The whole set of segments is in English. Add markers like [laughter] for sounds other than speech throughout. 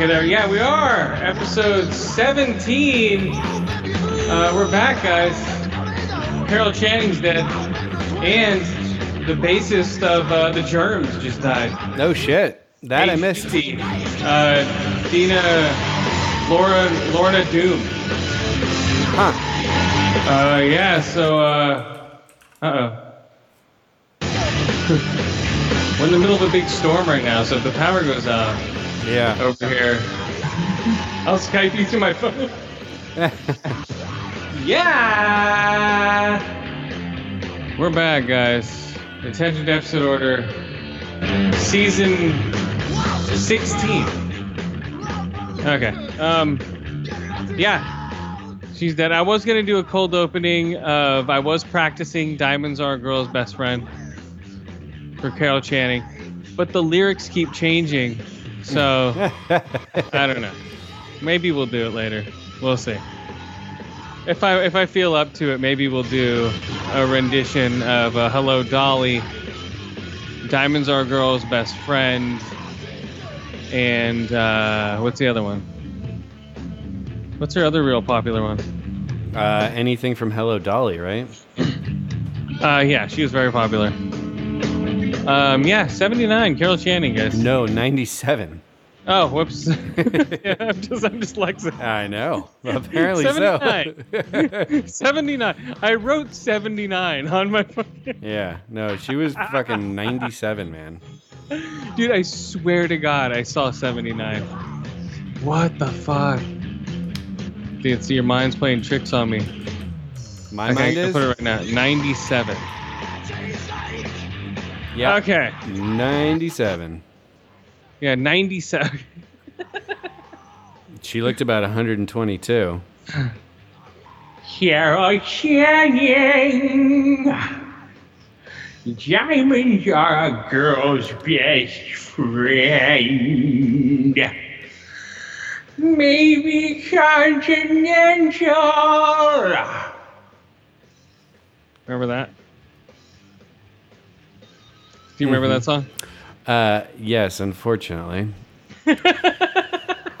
There. Yeah, we are. Episode 17. Uh, we're back, guys. Carol Channing's dead. And the bassist of uh, The Germs just died. No shit. That I missed. 50. Uh, Dina, Laura, Lorna Doom. Huh. Uh, yeah, so, uh, uh-oh. [laughs] We're in the middle of a big storm right now, so if the power goes out Yeah. over here, I'll Skype you through my phone. [laughs] yeah! We're back, guys. Attention deficit order. Season 16. Okay. Um, yeah. She's dead. I was gonna do a cold opening of I was practicing Diamonds Are a Girl's Best Friend for Carol Channing, but the lyrics keep changing, so [laughs] I don't know. Maybe we'll do it later. We'll see. If I if I feel up to it, maybe we'll do a rendition of uh, "Hello Dolly," "Diamonds Are a Girl's Best Friend," and uh, what's the other one? What's her other real popular one? Uh, anything from Hello Dolly, right? Uh, yeah, she was very popular. Um, yeah, 79, Carol Channing, guys. No, 97. Oh, whoops. [laughs] [laughs] yeah, I'm just, I'm dyslexic. I know. Apparently so. 79. [laughs] 79. I wrote 79 on my phone. yeah. No, she was fucking 97, man. Dude, I swear to God, I saw 79. What the fuck? Dude, see, your mind's playing tricks on me. My Okay, mind is. put it right now. 97. Yeah. Okay. 97. Yeah, 97. She looked about 122. Carol Channing. Diamonds are a girl's best friend. Maybe continental. Remember that? Do you remember that song? Uh, yes, unfortunately.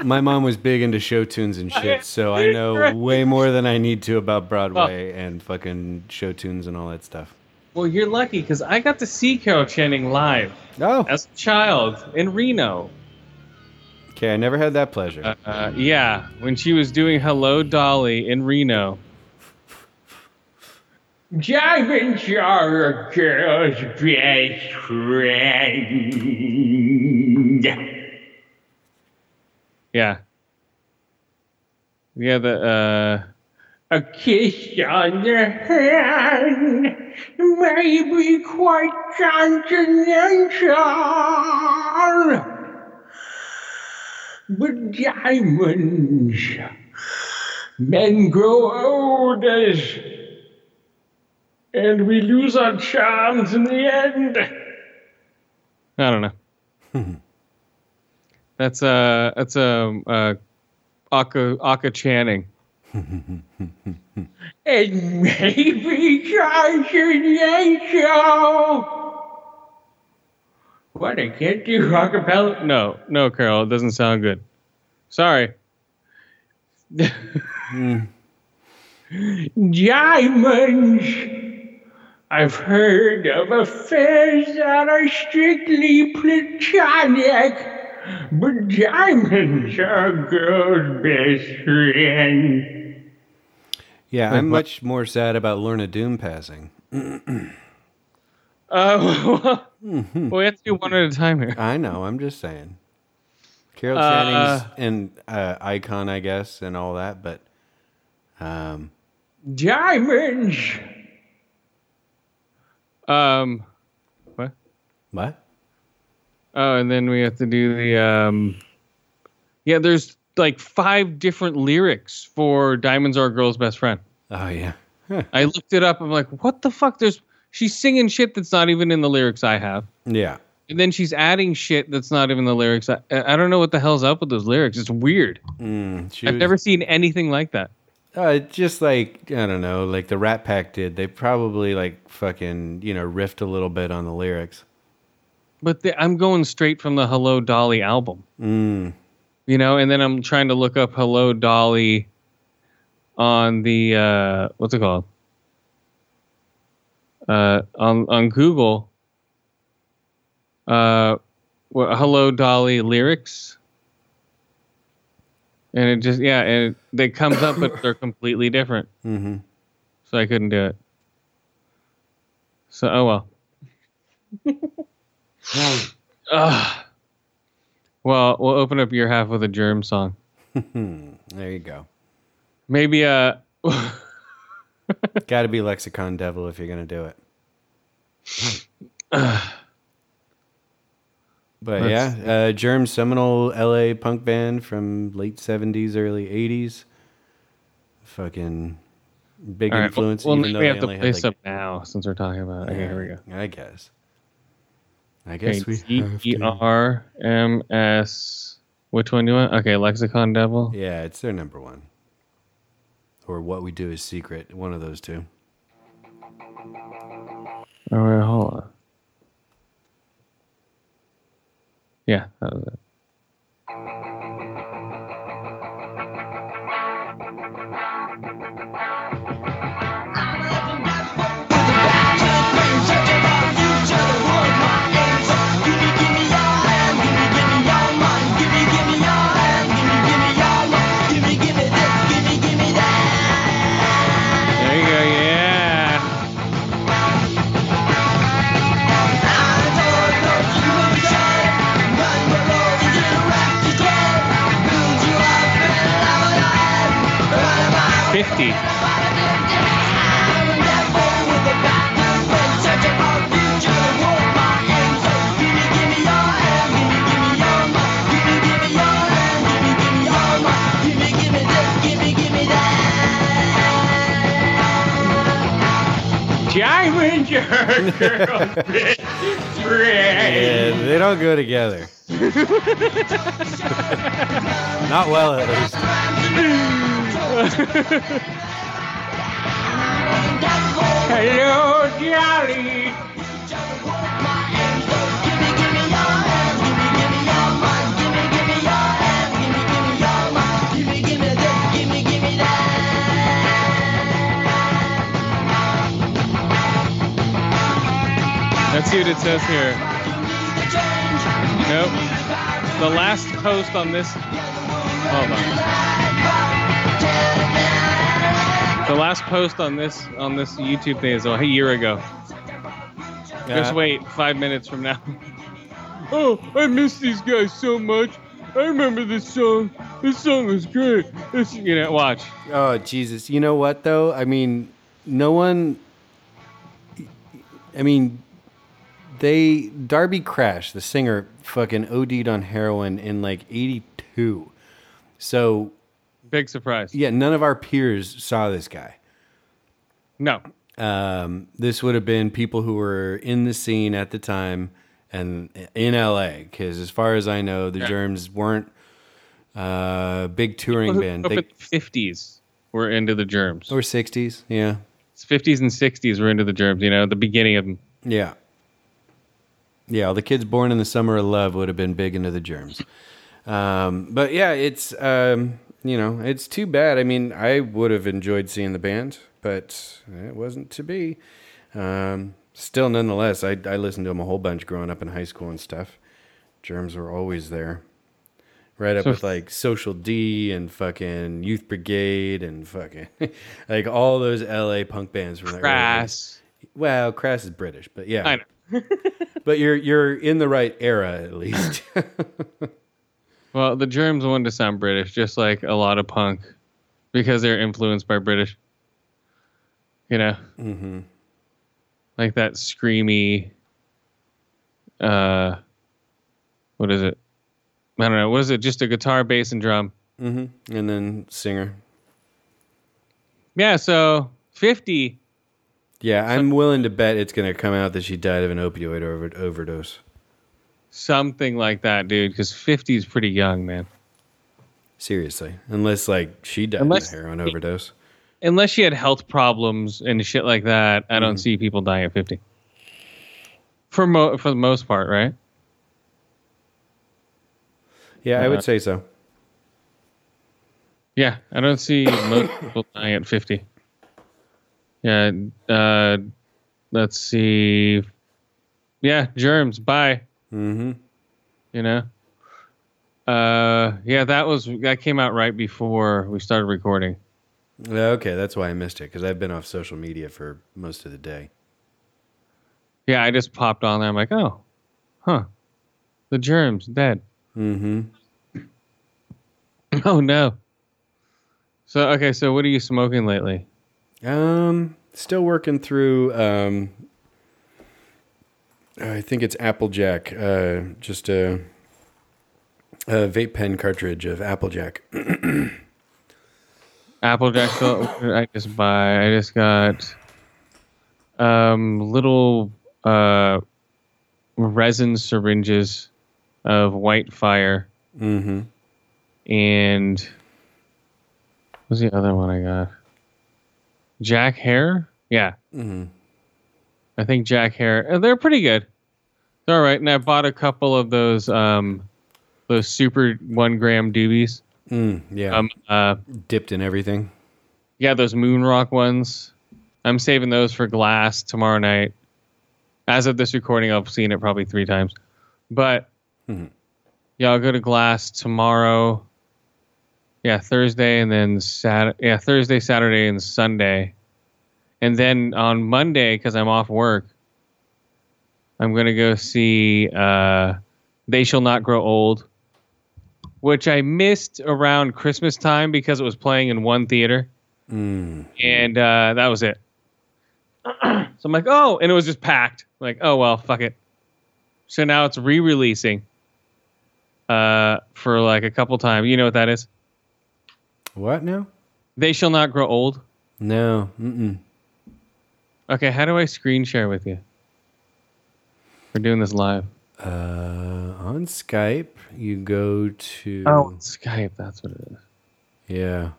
My mom was big into show tunes and shit, so I know way more than I need to about Broadway and fucking show tunes and all that stuff. Well, you're lucky because I got to see Carol Channing live Oh, as a child in Reno. okay. I never had that pleasure. Uh, yeah, when she was doing Hello Dolly in Reno. Diamonds are a girl's best friend. Yeah. Yeah, the, uh, a kiss on the hand may be quite continental. But diamonds, men grow old as, and we lose our charms in the end. I don't know. that's uh, that's um, uh, Aka Aka Channing. [laughs] and maybe continental. What I can't do acapella? No, no, Carol, it doesn't sound good. Sorry. [laughs] Diamonds. I've heard of affairs that are strictly platonic, but diamonds are a girl's best friend. yeah, I'm what- much more sad about Lorna Doom passing. [clears throat] Uh, well, we have to do one at a time here. I know. I'm just saying. Carol Uh, Channing's an uh, icon, I guess, and all that, but um, Diamonds. Um, what? what? Oh, and then we have to do the um. Yeah, there's like five different lyrics for "Diamonds Are a Girl's Best Friend." Oh yeah. Huh. I looked it up. I'm like, what the fuck? There's she's singing shit that's not even in the lyrics I have. Yeah. And then she's adding shit that's not even the lyrics. I, I don't know what the hell's up with those lyrics. It's weird. Mm, I've was- never seen anything like that. Uh, just like I don't know, like the Rat Pack did. They probably like fucking you know riffed a little bit on the lyrics. But the, I'm going straight from the Hello Dolly album. Mm. you know and then i'm trying to look up hello dolly on the uh what's it called uh on on google uh what, hello dolly lyrics and it just yeah and it, comes up but [coughs] they're completely different hmm so i couldn't do it so oh well [laughs] Ugh. well we'll open up your half with a germ song [laughs] There you go. maybe uh [laughs] Got to be Lexicon Devil if you're gonna do it. But Let's- yeah, uh, Germ, seminal LA punk band from late '70s, early '80s. Fucking big All right, influence. Well, though we have to play had, like, now since we're talking about it. Okay, here we go. I guess. I guess we Okay, G E. R M S. Which one do you want? Okay, Lexicon Devil. Yeah, it's their number one. Or what we do is secret. One of those two. Oh, wait, hold on. Yeah, that was it. Fifty. Diamond your girl, Yeah, they don't go together. [laughs] Not well, at least. [laughs] Hello, Jolly. Let's see what it says here. Nope. The last post on this. Hold on. The last post on this on this YouTube thing is a year ago. Just Uh, wait five minutes from now. [laughs] Oh, I miss these guys so much. I remember this song. This song was great. This, you know, watch. Oh Jesus! You know what though? I mean, no one. I mean, they Darby Crash, the singer, fucking OD'd on heroin in like '82. So Big surprise. yeah, none of our peers saw this guy. No. Um, this would have been people who were in the scene at the time and in LA, because as far as I know, the Yeah. Germs weren't uh, big touring band. They, the fifties, we're into the germs. or '60s, yeah. Fifties and sixties, we're into the germs. You know, the beginning of them. Yeah. Yeah, all the kids born in the summer of love would have been big into the germs. Um, but yeah, it's um, you know, it's too bad. I mean, I would have enjoyed seeing the band, but it wasn't to be. Um, still, nonetheless, I I listened to them a whole bunch growing up in high school and stuff. Germs were always there. Right up So- with like Social D and fucking Youth Brigade and fucking [laughs] like all those LA punk bands from that. Crass. Well, Crass is British, but yeah. I know. [laughs] But you're you're in the right era at least. [laughs] Well, the germs wanted to sound British, just like a lot of punk, because they're influenced by British. You know, hmm like that screamy. Uh, what is it? I don't know. Was it? Just a guitar, bass, and drum. hmm And then singer. Yeah. So fifty. Yeah, I'm willing to bet it's going to come out that she died of an opioid over- overdose. Something like that, dude. Because 50 is pretty young, man. Seriously, unless like she died Unless- of a heroin overdose. Unless she had health problems and shit like that, I don't Mhm. see people dying at 50. For mo- for the most part, right? Yeah, I Uh, would say so. Yeah, I don't see [coughs] most people dying at 50. Yeah, uh, let's see. Yeah, germs. Bye. Mm-hmm. You know. Uh, yeah, that was that came out right before we started recording. Okay, that's why I missed it because I've been off social media for most of the day. Yeah, I just popped on there. I'm like, oh, huh, the germs dead. Mm-hmm. [laughs] Oh no. So okay, so what are you smoking lately? Um, still working through. Um, I think it's Applejack. Uh, just a, a vape pen cartridge of Applejack. [clears throat] Applejack. so I just buy. I just got um little uh resin syringes of white fire Mm-hmm. and what's the other one I got? Jack Herer? Yeah, Mm-hmm. I think Jack Herer. uh, They're pretty good. They're all right. And I bought a couple of those um those super one gram doobies. Mm, yeah. Um uh Dipped in everything. yeah, those moon rock ones. I'm saving those for glass tomorrow night. As of this recording, I've seen it probably three times. But Mhm. yeah, I'll go to glass tomorrow. Yeah, Thursday and then Sat. Yeah, Thursday, Saturday, and Sunday, and then on Monday because I'm off work. I'm gonna go see uh, "They Shall Not Grow Old," which I missed around Christmas time because it was playing in one theater Mm. and uh, that was it. [clears throat] so I'm like, oh, and it was just packed. Like, oh well, fuck it. So now it's re-releasing uh, for like a couple times. You know what that is? What now? They shall not grow old. No. Mm-mm. Okay, how do I screen share with you? We're doing this live. Uh, on Skype, you go to. Oh, Skype. That's what it is. Yeah.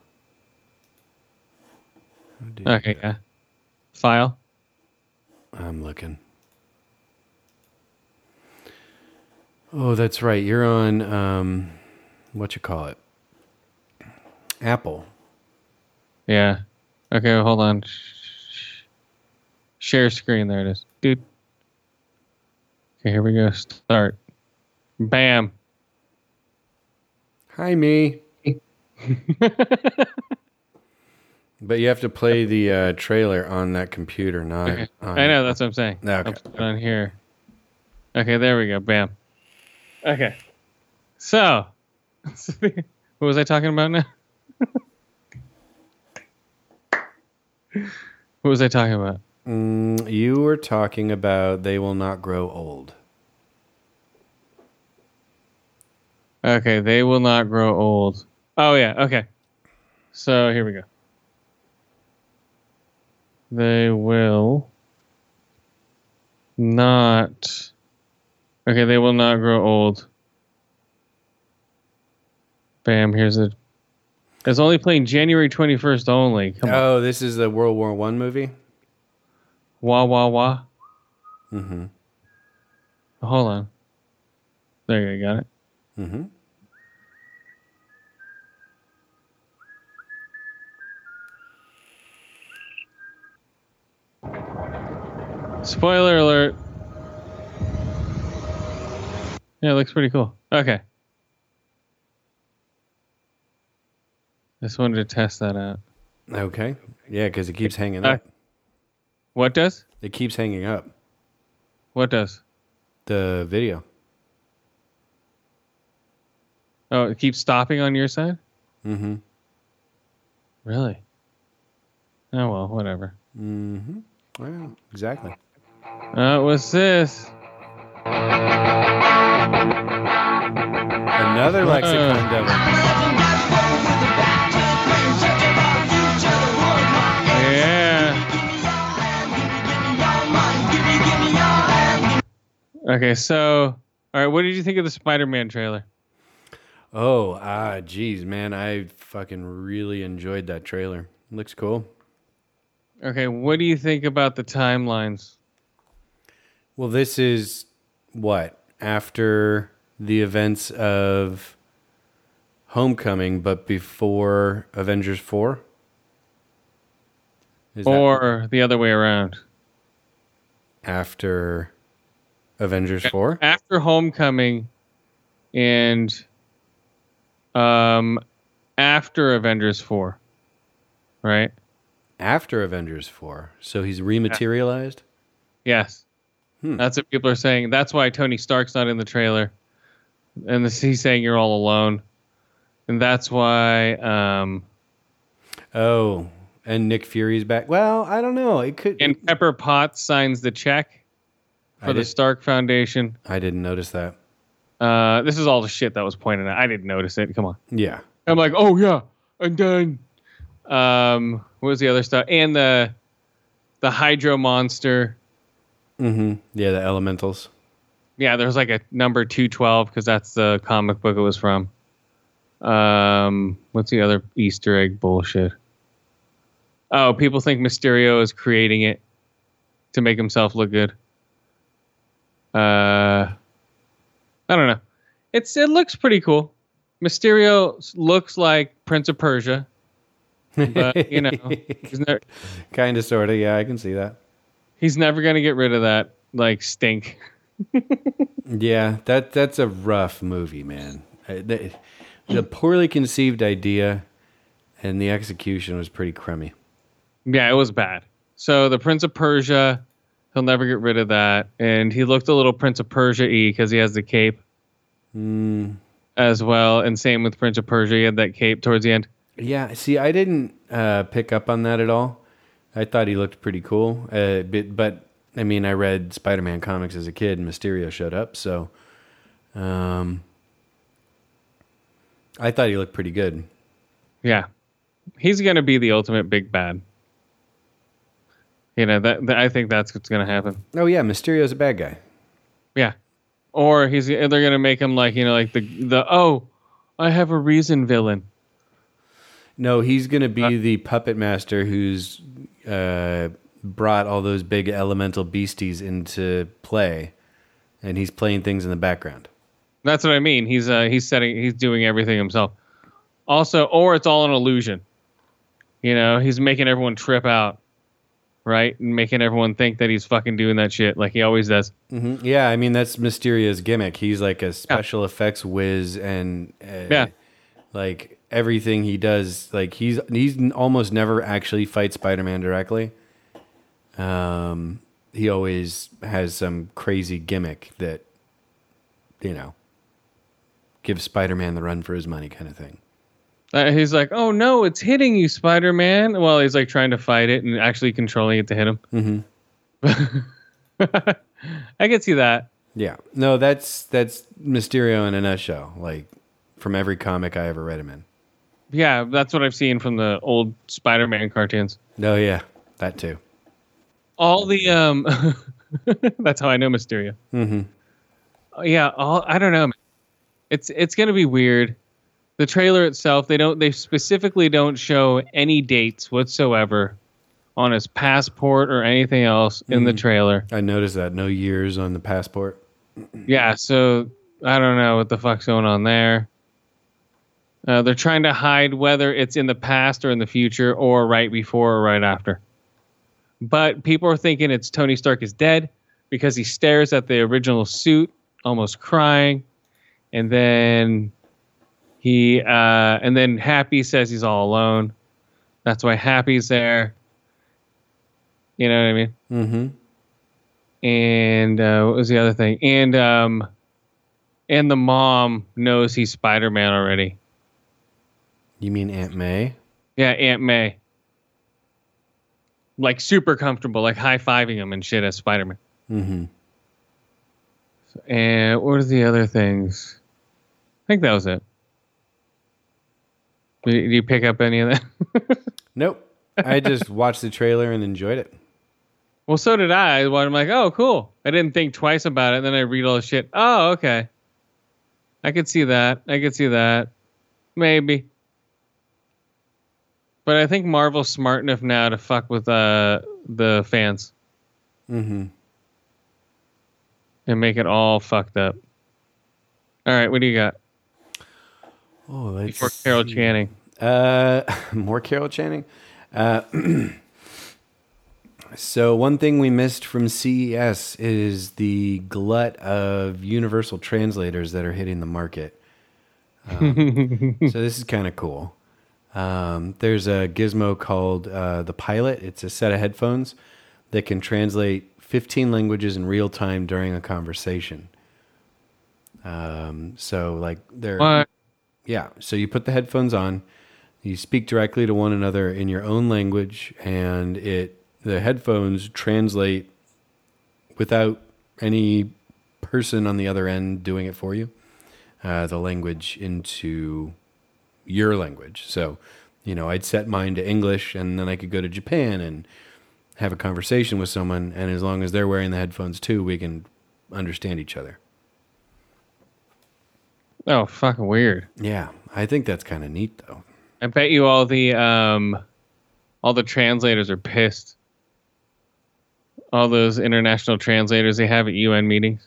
Okay, yeah. File. I'm looking. Oh, that's right. You're on um what you call it? Apple. Yeah. Okay, hold on. Sh- Share screen. There it is. Dude. Okay, here we go. Start. Bam. Hi me. [laughs] But you have to play the uh, trailer on that computer, not Okay. on I know, that's what I'm saying. Okay. It on here. Okay, there we go. Bam. Okay. So, [laughs] what was I talking about now? [laughs] what was I talking about? Mm, you were talking about they will not grow old. Okay, they will not grow old. Oh yeah, okay. So here we go. They will not Okay, they will not grow old. Bam, here's a It's only playing January 21st only. Come on. Oh, this is the World War One movie. Wah wah wah. Mm-hmm. Hold on. There you go, got it. Mm-hmm. Spoiler alert. Yeah, it looks pretty cool. Okay. Just wanted to test that out. Okay. Yeah, because it keeps hanging Uh, up. What does? It keeps hanging up. What does? The video. Oh, it keeps stopping on your side? Mm-hmm. Really? Oh well, whatever. Mm-hmm. Well, exactly. Uh, what's this? Another lexicon Uh. devil. Okay, so All right, what did you think of the Spider-Man trailer? Oh, ah, geez, man, I fucking really enjoyed that trailer. Looks cool. Okay, what do you think about the timelines? Well, this is what after the events of Homecoming, but before Avengers Four. Is that or the other way around? after Avengers Four? After Homecoming and um after Avengers 4. Right? After Avengers Four, so he's rematerialized. Yes. Hmm. That's what people are saying. That's why Tony Stark's not in the trailer. And this, he's saying you're all alone. And that's why um Oh, and Nick Fury's back. Well, I don't know. It could. and Pepper Potts signs the check for the Stark Foundation. I didn't notice that. Uh, this is all the shit that was pointed out. I didn't notice it. Come on. Yeah. I'm like, oh yeah, and then, um, what was the other stuff? And the, the Hydro monster. Mm-hmm. Yeah, the elementals. Yeah, there was like a number two twelve because that's the comic book it was from. Um, what's the other Easter egg bullshit? Oh, people think Mysterio is creating it to make himself look good. Uh, I don't know. It's it looks pretty cool. Mysterio looks like Prince of Persia, but you know, [laughs] never, kind of, sort of. Yeah, I can see that. he's never gonna get rid of that like stink. [laughs] Yeah, that that's a rough movie, man. Uh, The, the poorly conceived idea and the execution was pretty crummy. Yeah, it was bad. So the Prince of Persia, he'll never get rid of that, and he looked a little Prince of Persia y because he has the cape Mm, as well, and same with Prince of Persia, he had that cape towards the end. yeah, see, I didn't uh, pick up on that at all. I thought he looked pretty cool, uh, but, but I mean, I read Spider-Man comics as a kid, and Mysterio showed up, so um, I thought he looked pretty good. Yeah, he's gonna be the ultimate big bad. You know that, that I think that's what's gonna happen. Oh yeah, Mysterio's a bad guy. Yeah, or he's they're gonna make him like you know like the the oh, I have a reason villain. No, he's going to be the puppet master who's uh, brought all those big elemental beasties into play, and he's playing things in the background. That's what I mean. He's uh he's setting he's doing everything himself. Also, or it's all an illusion. You know, he's making everyone trip out, right? And making everyone think that he's fucking doing that shit like he always does. hmm Yeah, I mean that's Mysterio's gimmick. He's like a special effects whiz, and uh, Yeah. like everything he does, like he's he's almost never actually fight Spider-Man directly. Um, he always has some crazy gimmick that, you know, gives Spider-Man the run for his money, kind of thing. Uh, he's like, "Oh no, it's hitting you, Spider-Man." Well, he's like trying to fight it and actually controlling it to hit him. Mm-hmm. [laughs] I can see that. Yeah, no, that's that's Mysterio in a nutshell. Like from every comic I ever read him in. Yeah, that's what I've seen from the old Spider-Man cartoons. Oh yeah, that too. All the um, [laughs] that's how I know Mysterio. Mm-hmm. Yeah all, i don't know it's it's gonna be weird the trailer itself they don't they specifically don't show any dates whatsoever on his passport or anything else in the Mhm. trailer. I noticed that. No years on the passport. yeah so i don't know what the fuck's going on there. Uh, they're trying to hide whether it's in the past or in the future or right before or right after. But people are thinking it's tony stark is dead because he stares at the original suit almost crying. And then he uh and then happy says he's all alone. That's why happy's there. You know what i mean? Mm-hmm. and uh what was the other thing? And um and the mom knows he's spider-man already. You mean Aunt May? yeah aunt may. Like super comfortable like high-fiving him and shit as spider-man. Mm-hmm. and what are the other things? I think that was it did you pick up any of that [laughs] Nope. I just watched the trailer and enjoyed it. Well, so did I. I'm like, oh, cool. I didn't think twice about it. And then I read all the shit. Oh, okay. I could see that. I could see that. Maybe. But I think Marvel's smart enough now to fuck with uh, the fans Mm-hmm. and make it all fucked up. All right, what do you got? Oh, let's Before Carol. Channing. Uh, [laughs] more Carol Channing. Uh, [clears throat] so one thing we missed from CES is the glut of universal translators that are hitting the market. Um, [laughs] so this is kind of cool. Um, there's a gizmo called uh, the Pilot. It's a set of headphones that can translate 15 languages in real time during a conversation. Um, so like they're What? Yeah. So you put the headphones on, you speak directly to one another in your own language, and it the headphones translate without any person on the other end doing it for you. Uh, the language into your language. So, you know, I'd set mine to English, and then I could go to Japan and have a conversation with someone, and as long as they're wearing the headphones too, we can understand each other. Oh, fucking weird. Yeah, I think that's kind of neat, though. I bet you all the um, all the translators are pissed. All those international translators they have at UN meetings.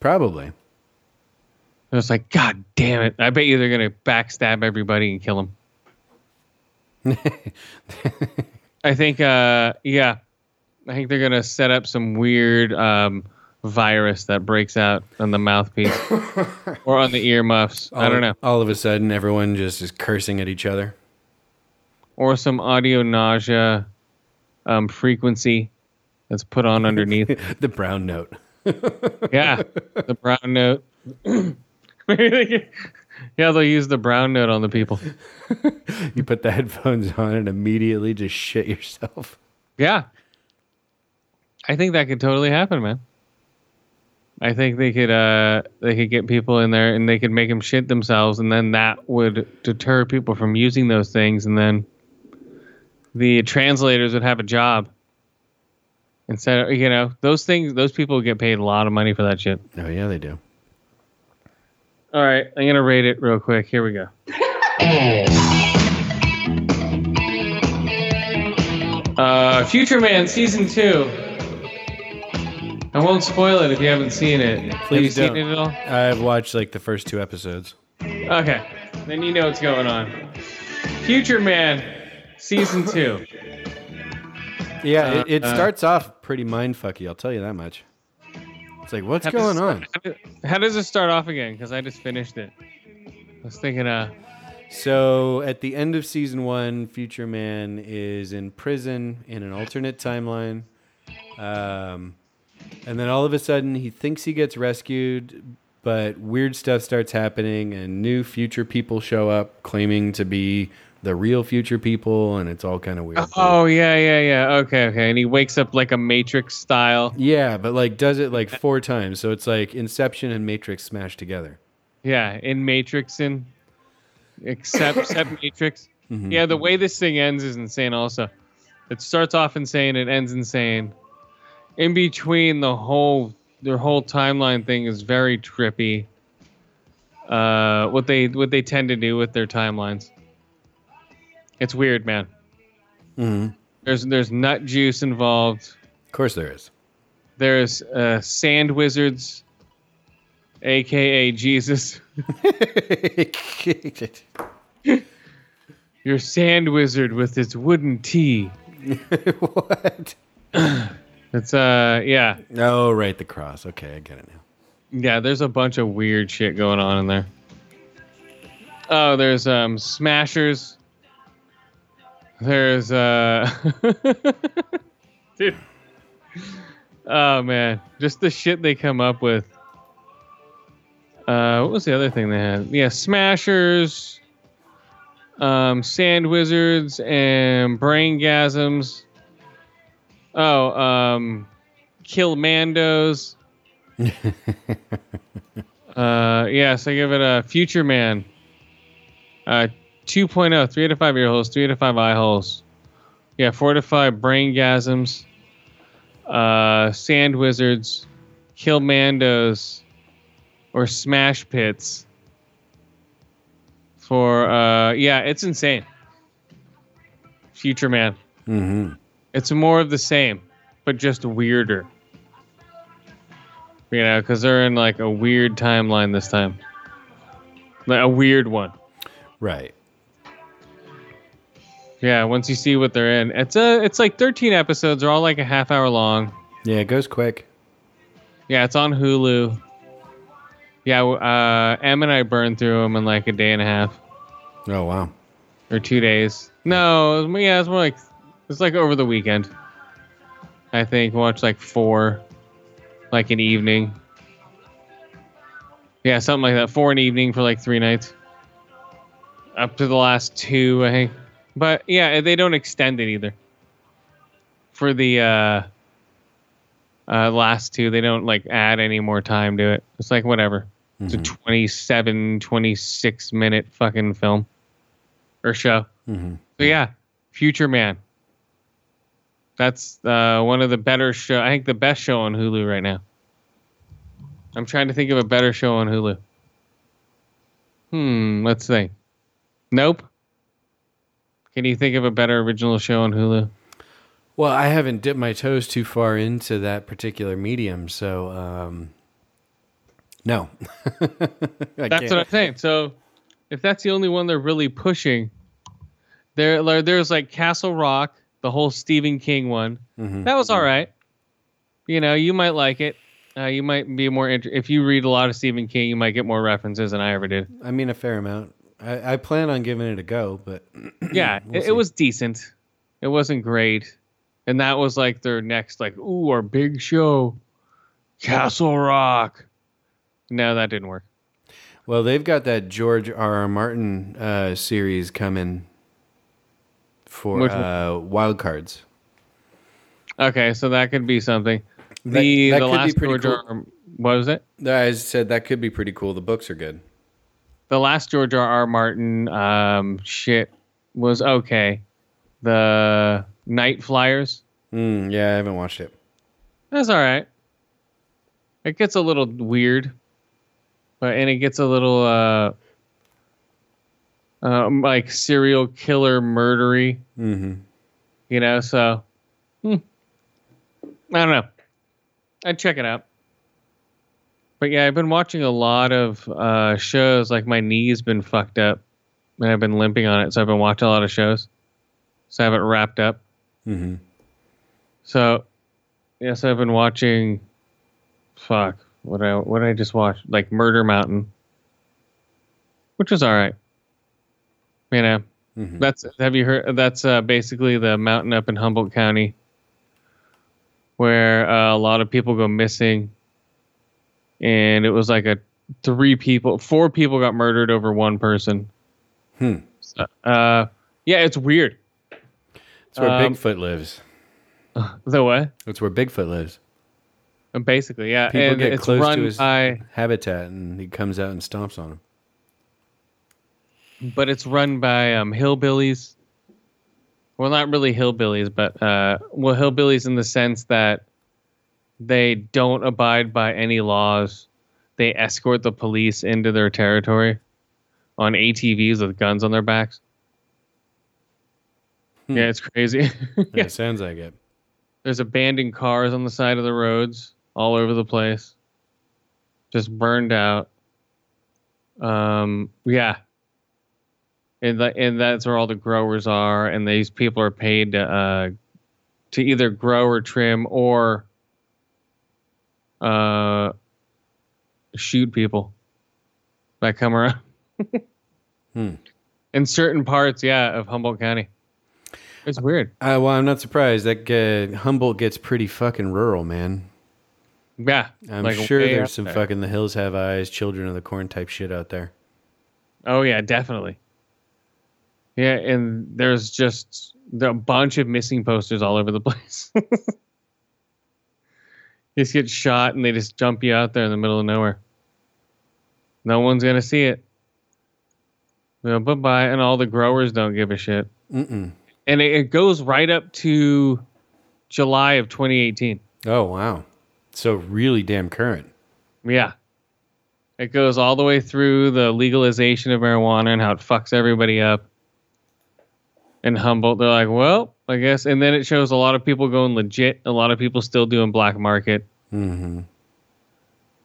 Probably. It was like, God damn it! I bet you they're gonna backstab everybody and kill them. [laughs] I think, uh, yeah, I think they're gonna set up some weird um, virus that breaks out on the mouthpiece [laughs] or on the earmuffs. I don't know, All of a sudden, everyone just is cursing at each other. or some audio nausea um, frequency that's put on underneath. [laughs] the brown note. [laughs] yeah, the brown note. [clears throat] Maybe they can- yeah, they'll use the brown note on the people. You put the headphones on and immediately just shit yourself. Yeah. I think that could totally happen, man. I think they could uh they could get people in there and they could make them shit themselves and then that would deter people from using those things and then the translators would have a job. Instead of, you know, those things those people get paid a lot of money for that shit. Oh yeah, they do. All right, I'm going to rate it real quick. Here we go. [laughs] Uh, Future Man season two. I won't spoil it if you haven't seen it. Please Have you don't. seen it at all? I've watched like the first two episodes. Okay, then you know what's going on. Future Man season two. Yeah, Uh, it, it uh, starts off pretty mindfucky. I'll tell you that much. It's like, what's How does- going on? How does, how does it start off again? Because I just finished it. I was thinking, uh, So at the end of season one, Future Man is in prison in an alternate timeline. Um, and then all of a sudden, he thinks he gets rescued, but weird stuff starts happening, and new future people show up claiming to be the real future people, and it's all kind of weird. oh yeah, yeah, yeah. Okay, okay. And he wakes up like a Matrix style. Yeah, but like does it like four times. So it's like Inception and Matrix smashed together. Yeah, in Matrix in except [laughs] except Matrix. Mhm. Yeah, the way this thing ends is insane also. It starts off insane, it ends insane. In between the whole their whole timeline thing is very trippy. Uh what they what they tend to do with their timelines. It's weird, man. Mhm. There's there's nut juice involved. Of course there is. There's uh sand wizards aka Jesus. [laughs] Your sand wizard with its wooden tee. [laughs] what? [clears throat] It's uh yeah. Oh, right, the cross. Okay, I get it now. Yeah, there's a bunch of weird shit going on in there. Oh, there's um smashers. There's uh [laughs] Dude. Oh man, just the shit they come up with. Uh what was the other thing they had? Yeah, smashers, um sand wizards and brain gasms. Oh, um kill mandos. [laughs] Uh, yeah, so I give it a Future Man. Uh, 2.0, 3 out of 5 ear holes, 3 out of 5 eye holes. Yeah, 4 to 5 brain gasms. uh, Sand Wizards, Killmandos, or Smash Pits. For uh, yeah, it's insane. Future Man. Mm-hmm. It's more of the same, but just weirder. You know, because they're in like a weird timeline this time, like a weird one. Right. Yeah, once you see what they're in, it's a it's like 13 episodes. They're all like a half hour long. Yeah, it goes quick. Yeah, it's on Hulu. Yeah, uh, Em and I burned through them in like a day and a half Oh wow. or two days. No, yeah, it's more like it's like over the weekend. I think watch like four, like an evening. Yeah, something like that. Four an evening for like three nights. Up to the last two, I think. But yeah, they don't extend it either. For the uh, uh, last two, they don't like add any more time to it. It's like whatever. It's a 27, 26 minute fucking film or show. Mm-hmm. So yeah, Future Man. That's uh, one of the better show. I think the best show on Hulu right now. I'm trying to think of a better show on Hulu. Hmm, let's think. Nope. Can you think of a better original show on Hulu? Well, I haven't dipped my toes too far into that particular medium, so um, no. [laughs] That's what I'm saying. So, if that's the only one they're really pushing, there there's like Castle Rock, the whole Stephen King one. Mhm. That was all right. You know, you might like it. Uh, you might be more inter- if you read a lot of Stephen King, you might get more references than I ever did. I mean, a fair amount. I, I plan on giving it a go, but [clears throat] Yeah, We'll it, it was decent. It wasn't great, and that was like their next like ooh our big show, Castle Rock. No, that didn't work. well, they've got that George R. R. Martin uh, series coming for Which uh, Wild Cards. Okay, so that could be something. The that the could be last pretty George cool. R. R. What was it? I said that could be pretty cool. The books are good. the last George R. R. Martin um, shit was okay. The Night Flyers, Mm, yeah, I haven't watched it. that's all right. It gets a little weird, but and it gets a little uh, um, like serial killer murdery, hmm you know. So hmm. I don't know. I'd check it out. But yeah, I've been watching a lot of uh, shows. Like my knee's been fucked up, and I've been limping on it, so I've been watching a lot of shows. So I haven't wrapped up. hmm So yes, I've been watching. Fuck, what I what I just watched like Murder Mountain, which was all right. You know, hmm that's have you heard? That's uh, basically the mountain up in Humboldt County, where uh, a lot of people go missing, and it was like a three people, four people got murdered over one person. Hmm. So, uh, yeah, it's weird. It's where Um, Bigfoot lives. [laughs] The what? That's where Bigfoot lives. Basically, yeah, People and get it's close run to his by, habitat, and he comes out and stomps on them. But it's run by um, hillbillies. Well, not really hillbillies, but uh, well, hillbillies in the sense that they don't abide by any laws. They escort the police into their territory on ATVs with guns on their backs. Hmm. Yeah, it's crazy. [laughs] Yeah, it sounds like it. There's abandoned cars on the side of the roads all over the place. Just burned out. Um, yeah. And that, and that's where all the growers are, and these people are paid to uh, to either grow or trim or uh, shoot people that come around. [laughs] Hmm. In certain parts, yeah, of Humboldt County. It's weird. Uh, well, I'm not surprised. That uh, Humboldt gets pretty fucking rural, man. Yeah. I'm like sure there's some there. fucking the hills have eyes, children of the corn type shit out there. Oh yeah, definitely. Yeah, and there's just a bunch of missing posters all over the [laughs] place. you just get shot and they just dump you out there in the middle of nowhere. No one's gonna see it. Know, bye bye, and all the growers don't give a shit. Mm-mm. And it, it goes right up to July of 2018. Oh wow. So really damn current. Yeah. It goes all the way through the legalization of marijuana and how it fucks everybody up. And Humboldt, they're like, well, I guess. And then it shows a lot of people going legit, a lot of people still doing black market. Mm-hmm.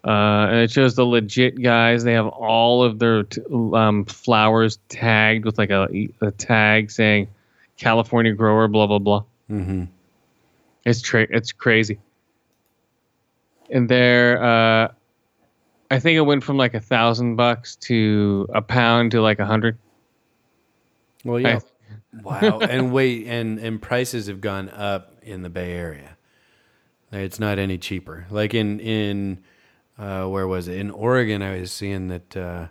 Uh, and it shows the legit guys. They have all of their t- um, flowers tagged with like a, a tag saying California grower, blah, blah, blah. Mm-hmm. It's tra- it's crazy. And there, uh, I think it went from like a thousand bucks to a pound to like a hundred. Well, yeah. Wow. And [laughs] wait, and and prices have gone up in the Bay Area. It's not any cheaper. Like in in uh, where was it? In Oregon, I was seeing that uh,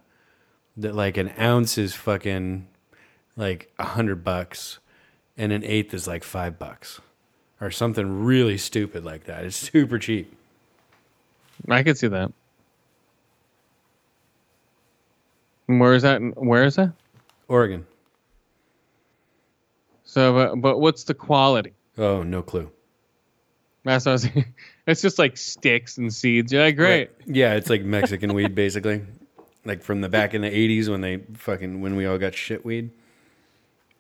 that like an ounce is fucking like a hundred bucks, and an eighth is like five bucks, or something really stupid like that. It's super cheap. I could see that. Where is that? Where is that? Oregon. So, but, but what's the quality? Oh, no clue. That's what I was. [laughs] It's just like sticks and seeds. You're like, great. Right. Yeah, it's like Mexican weed, [laughs] basically. Like from the back in the '80s when they fucking when we all got shit weed.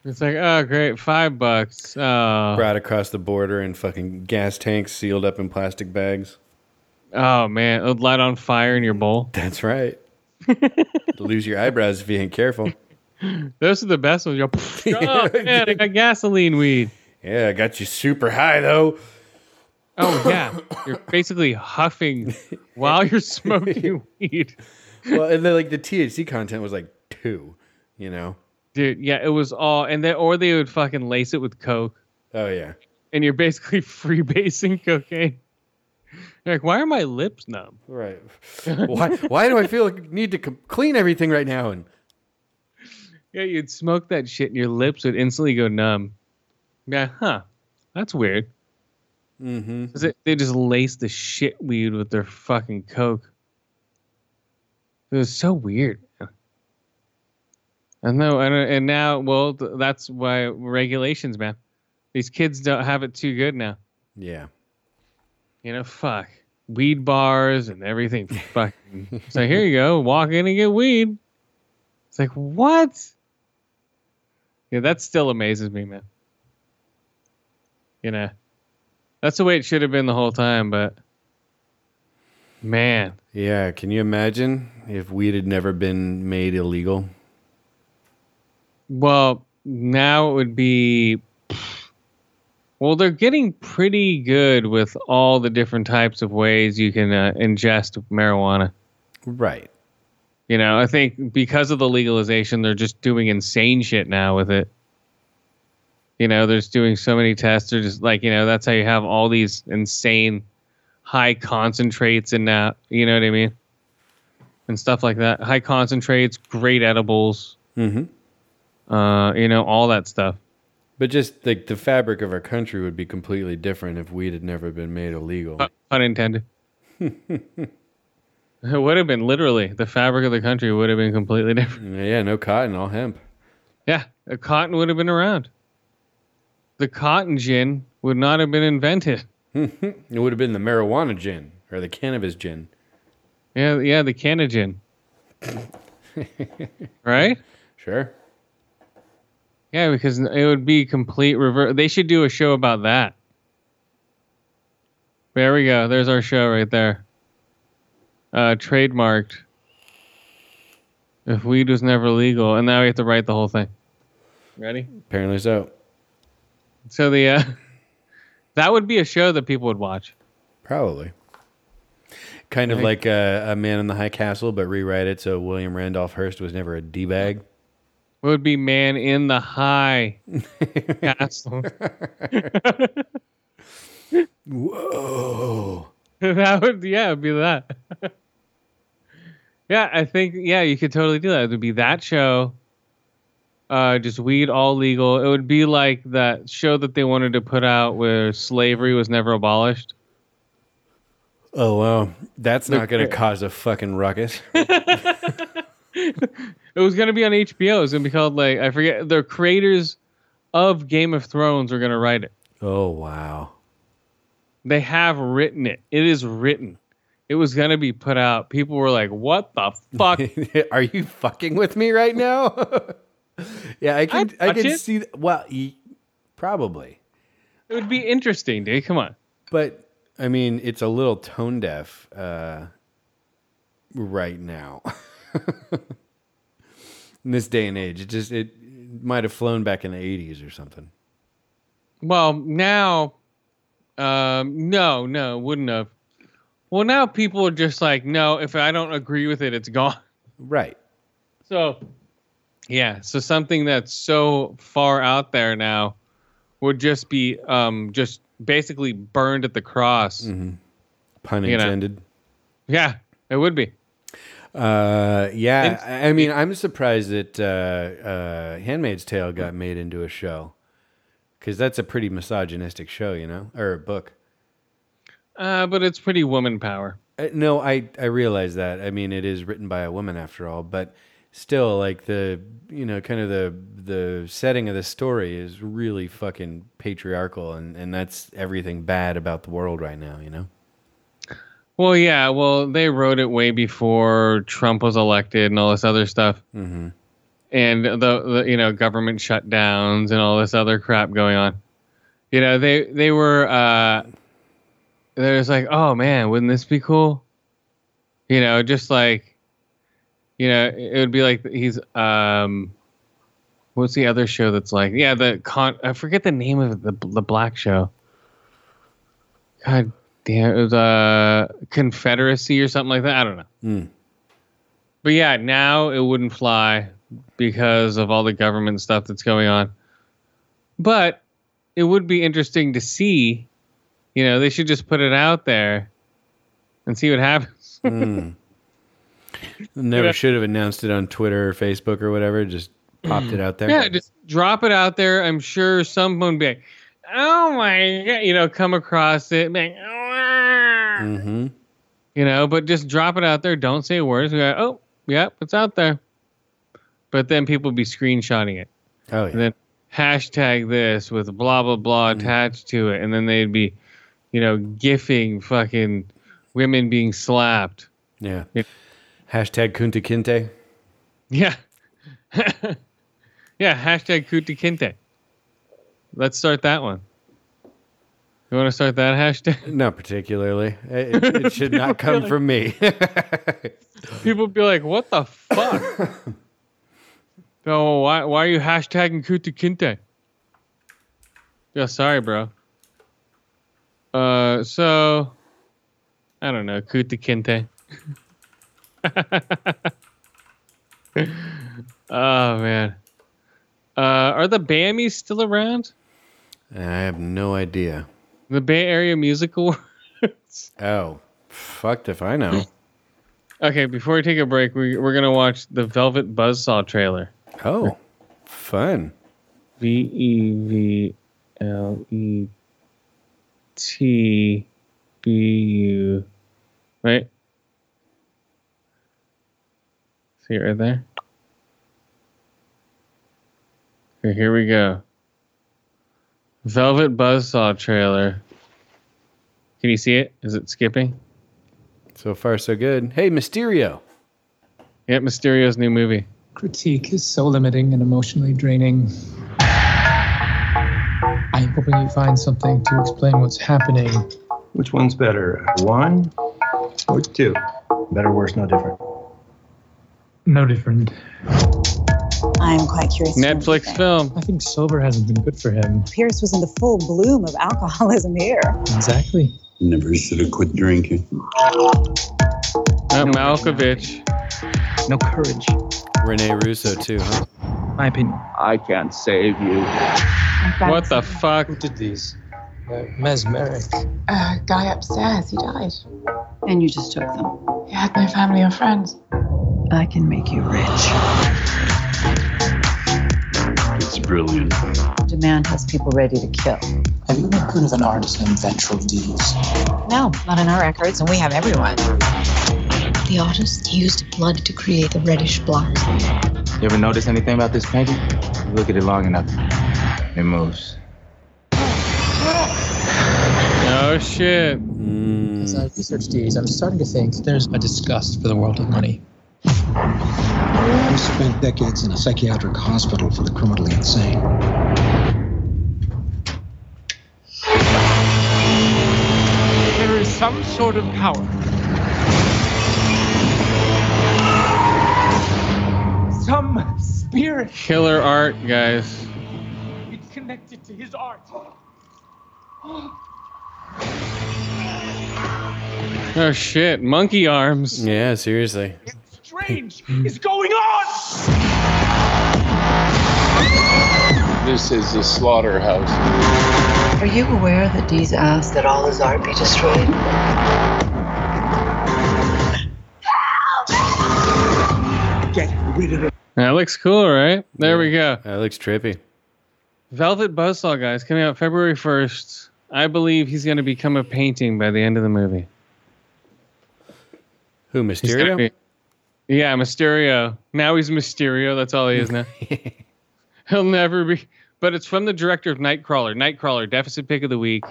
It's like, oh, great, five bucks. Oh, Brought across the border in fucking gas tanks sealed up in plastic bags. oh man, it'll light on fire in your bowl. That's right. [laughs] Lose your eyebrows if you ain't careful. Those are the best ones. You're, [laughs] oh man, I got gasoline weed. Yeah, I got you super high though. Oh yeah, you're basically huffing while you're smoking [laughs] weed, Well, and then like the THC content was like two, you know. dude. Yeah, it was all, and then or they would fucking lace it with coke, Oh yeah. and you're basically [laughs] freebasing cocaine. You're like, why are my lips numb? Right. why? Why do I feel like I need to clean everything right now? And Yeah, you'd smoke that shit, and your lips would instantly go numb. Yeah, huh? That's weird. mm-hmm. it, they just lace the shit weed with their fucking coke. It was so weird. man. I know, and and now, well, th- that's why regulations, man. These kids don't have it too good now. yeah. You know, fuck weed bars and everything. [laughs] Fucking. so here you go, walk in and get weed. It's like what? Yeah, that still amazes me, man. You know, that's the way it should have been the whole time, but man, Yeah. Can you imagine if weed had never been made illegal? well, now it would be. Well, they're getting pretty good with all the different types of ways you can uh, ingest marijuana. Right. You know, I think because of the legalization, they're just doing insane shit now with it. You know, they're just doing so many tests. They're just like, you know, that's how you have all these insane high concentrates and now, you know what I mean? And stuff like that. High concentrates, great edibles, Mm-hmm. uh, you know, all that stuff. But just like the fabric of our country would be completely different if weed had never been made illegal. Uh, unintended. [laughs] it would have been literally the fabric of the country would have been completely different. Mm, yeah, no cotton, all hemp. Yeah, a cotton would have been around. The cotton gin would not have been invented. [laughs] It would have been the marijuana gin or the cannabis gin. Yeah, yeah, the canna gin. [laughs] right? Sure. Yeah, because it would be complete reverse. They should do a show about that. There we go. There's our show right there. Uh, trademarked. If weed was never legal, and now we have to write the whole thing. Ready? Apparently so. So the uh, [laughs] that would be a show that people would watch. Probably. Kind of Like- like uh, a Man in the High Castle, but rewrite it so William Randolph Hearst was never a d bag. It would be man in the high [laughs] castle. Whoa! [laughs] that would yeah, it'd be that. Yeah, I think yeah, you could totally do that. It would be that show. Uh, just weed all legal. It would be like that show that they wanted to put out where slavery was never abolished. Oh wow, that's not going to cause a fucking ruckus. [laughs] It was gonna be on HBO. It was gonna be called like I forget. The creators of Game of Thrones were gonna write it. oh wow! They have written it. It is written. It was gonna be put out. People were like, "What the fuck?" [laughs] Are you fucking with me right now? [laughs] yeah, I can. I can it. see. th- Well, probably, it would be interesting, dude. Come on. but I mean, it's a little tone deaf uh, right now. [laughs] In this day and age, it just it might have flown back in the '80s or something. Well, now, um, no, no, wouldn't have. Well, now people are just like, no, if I don't agree with it, it's gone. Right. So, yeah, so something that's so far out there now would just be um, just basically burned at the cross. Pun You know. Yeah, it would be. Uh, yeah. I mean, I'm surprised that uh, uh, *Handmaid's Tale* got made into a show because that's a pretty misogynistic show, you know, or a book. Uh, but it's pretty woman power. Uh, no, I I realize that. I mean, it is written by a woman after all, but still, like the you know, kind of the the setting of the story is really fucking patriarchal, and and that's everything bad about the world right now, you know. Well, yeah, well, they wrote it way before Trump was elected and all this other stuff. Mm-hmm. and the, the you know government shutdowns and all this other crap going on. You know, they they were uh they was like, "Oh man, wouldn't this be cool?" You know, just like you know, it would be like he's um what's the other show that's like? Yeah, the con I forget the name of it, the the black show. God damn, it was uh Confederacy or something like that. I don't know. Mm. But yeah, now it wouldn't fly because of all the government stuff that's going on. But it would be interesting to see. You know, they should just put it out there and see what happens. Mm. [laughs] Never should have announced it on Twitter or Facebook or whatever. Just popped it out there. yeah, just drop it out there. I'm sure someone would be like, "Oh my god," you know, come across it, be like, "Ah." Mm-hmm. you know. But just drop it out there. Don't say words. We go, "Oh, yep, it's out there." But then people be screenshotting it. Oh yeah. and then hashtag this with blah blah blah attached to it, and then they'd be, you know, gifting fucking women being slapped. yeah. Yeah. Hashtag Kunta Kinte. Yeah, [laughs] yeah. Hashtag Kunta Kinte. Let's start that one. You want to start that hashtag? [laughs] Not particularly. It, it should not come from me. People be like, "What the fuck?" [laughs] oh, why why are you hashtagging Kunta Kinte? Yeah, sorry, bro. Uh, so I don't know, Kunta Kinte. [laughs] oh man, uh, are the Bammies still around? I have no idea. The Bay Area Music [laughs] Awards. Oh, fucked if I know. [laughs] okay, before we take a break, we, we're gonna watch the Velvet Buzzsaw trailer. Oh, fun. V E V L E T B U. Right? See it right there? Okay, here we go. Velvet Buzzsaw trailer. Can you see it? Is it skipping? So far, so good. Hey, Mysterio. Yep, Mysterio's new movie. critique is so limiting and emotionally draining. I'm hoping you find something to explain what's happening. Which one's better, one or two? Better, worse, no different. No different. I'm quite curious. to know what you Netflix film. I think sober hasn't been good for him. Pierce was in the full bloom of alcoholism here. Exactly. Never should have quit drinking. Uh, Malkovich. No courage. Rene Russo, too, huh? My opinion. I can't save you. What the fuck? Who did these? They're mesmeric. uh, guy upstairs. He died. And you just took them. He had no family or friends. I can make you rich. It's brilliant. Demand has people ready to kill. Have you ever heard of an artist named Vetril Dease? No, not in our records, and we have everyone. The artist used blood to create the reddish blocks. You ever notice anything about this painting? You look at it long enough, it moves. Oh shit. Hmm. As I research these, I'm starting to think there's a disgust for the world of money. I spent decades in a psychiatric hospital for the criminally insane. There is some sort of power. Some spirit. Killer art, guys. It's connected to his art. Oh shit. Monkey arms. Yeah, seriously. It's Strange is going on. This is a slaughterhouse. Are you aware that Dease asked that all his art be destroyed? Rid of it. That looks cool, right? There we go. That looks trippy. Velvet Buzzsaw, guys, coming out February 1st. I believe he's going to become a painting by the end of the movie. Who, Mysterio? be- yeah, Mysterio. Now he's Mysterio. That's all he is now. [laughs] He'll never be. But it's from the director of Nightcrawler. Nightcrawler, deficit pick of the week.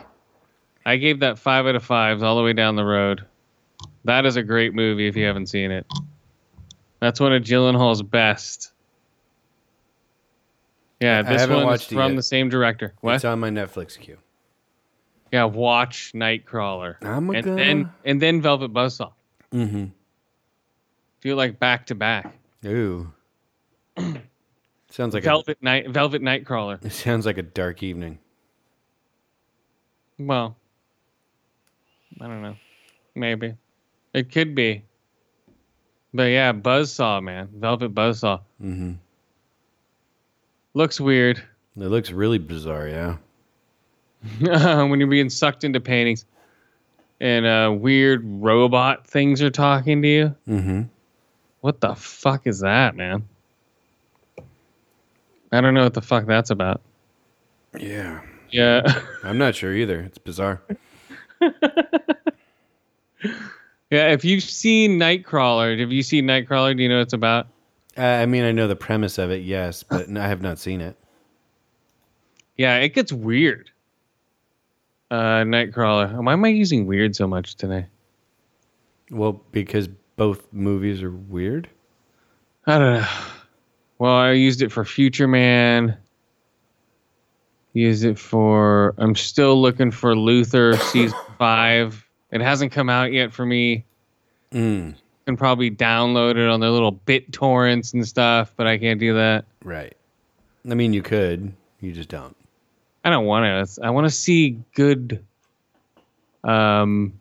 I gave that five out of fives all the way down the road. That is a great movie if you haven't seen it. That's one of Gyllenhaal's best. Yeah, this haven't one is watched it from the same director. What? It's on my Netflix queue. Yeah, watch Nightcrawler. I'm and gonna- then and then Velvet Buzzsaw. Mm-hmm. Do it like back to back. Ooh. sounds like Velvet Night Velvet Nightcrawler. it [laughs] sounds like a dark evening. Well, I don't know. Maybe. It could be. But yeah, Buzzsaw, man. Velvet Buzzsaw. Mm-hmm. Looks weird It looks really bizarre, yeah. [laughs] when you're being sucked into paintings and uh, weird robot things are talking to you. Mm-hmm. What the fuck is that, man? I don't know what the fuck that's about. Yeah. Yeah. [laughs] I'm not sure either. It's bizarre. [laughs] yeah, if you've seen Nightcrawler, have you seen Nightcrawler? Do you know what it's about? Uh, I mean, I know the premise of it, yes, but I have not seen it. Yeah, it gets weird. Uh, Nightcrawler. Why am I using weird so much today? Well, because both movies are weird. I don't know. Well, I used it for Future Man. Used it for. I'm still looking for Luther season five. It hasn't come out yet for me. Mm, can probably download it on their little bit torrents and stuff, but I can't do that. right. I mean, you could. You just don't. I don't want to. I want to see good. Um,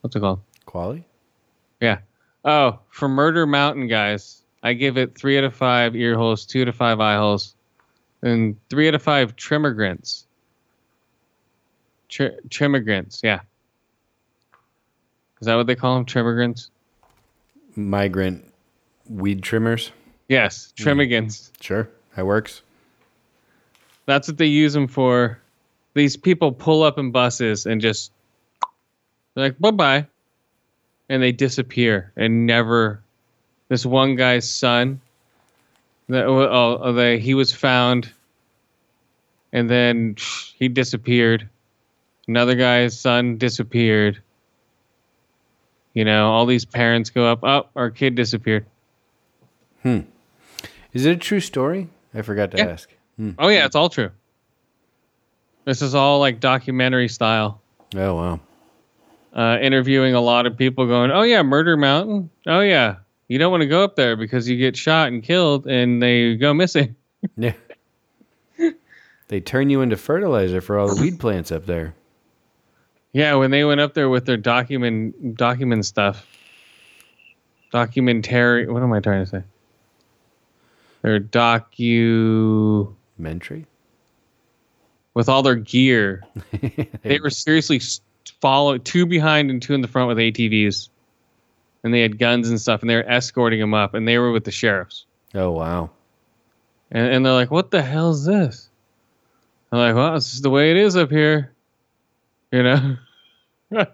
what's it called? Quality? Yeah. Oh, for Murder Mountain, guys, I give it three out of five ear holes, two out of five eye holes, and three out of five trimmigrants. Tr- trimmigrants, yeah. Is that what they call them? Trimmigrants? Migrant weed trimmers? Yes, hmm. trimmigans. Sure. That works. That's what they use them for. These people pull up in buses and just they're like bye bye, and they disappear and never. This one guy's son, that oh, oh they, he was found, and then he disappeared. Another guy's son disappeared. You know, all these parents go up. Oh, our kid disappeared. Hmm. Is it a true story? I forgot to Yeah. ask. Hmm. Oh yeah, it's all true. This is all like documentary style. Oh, wow. uh, interviewing a lot of people going, oh, yeah, Murder Mountain. Oh, yeah. You don't want to go up there because you get shot and killed and they go missing. [laughs] Yeah. they turn you into fertilizer for all the weed plants up there. Yeah, when they went up there with their document document stuff. Documentary. What am I trying to say? Their docu. Mentry? With all their gear. [laughs] they were seriously follow two behind and two in the front with ATVs. And they had guns and stuff and they were escorting them up and they were with the sheriffs. Oh, wow. And, and they're like, what the hell is this? I'm like, well, it's just the way it is up here. You know?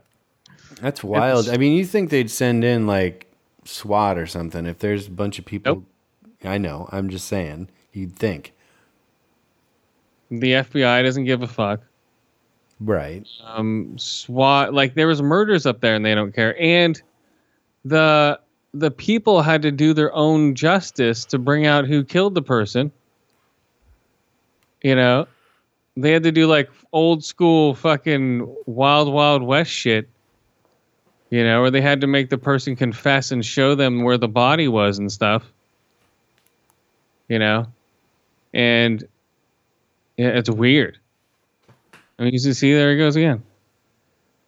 That's wild. I mean, you think they'd send in like SWAT or something if there's a bunch of people. I know. I'm just saying. You'd think. the FBI doesn't give a fuck. Right. um SWAT like there was murders up there and they don't care and the the people had to do their own justice to bring out who killed the person you know they had to do like old school fucking wild wild west shit you know where they had to make the person confess and show them where the body was and stuff you know and yeah it's weird I mean, you can see there it goes again.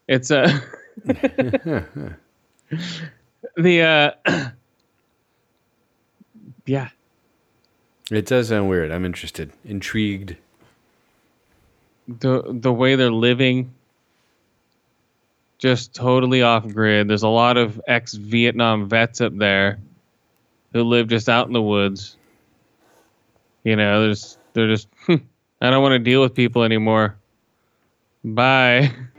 It's uh [laughs] the uh [clears throat] yeah. It does sound weird. I'm interested, intrigued. The the way they're living just totally off grid. There's a lot of ex Vietnam vets up there who live just out in the woods. You know, there's they're just [laughs] hmm, I don't want to deal with people anymore. Bye. [laughs]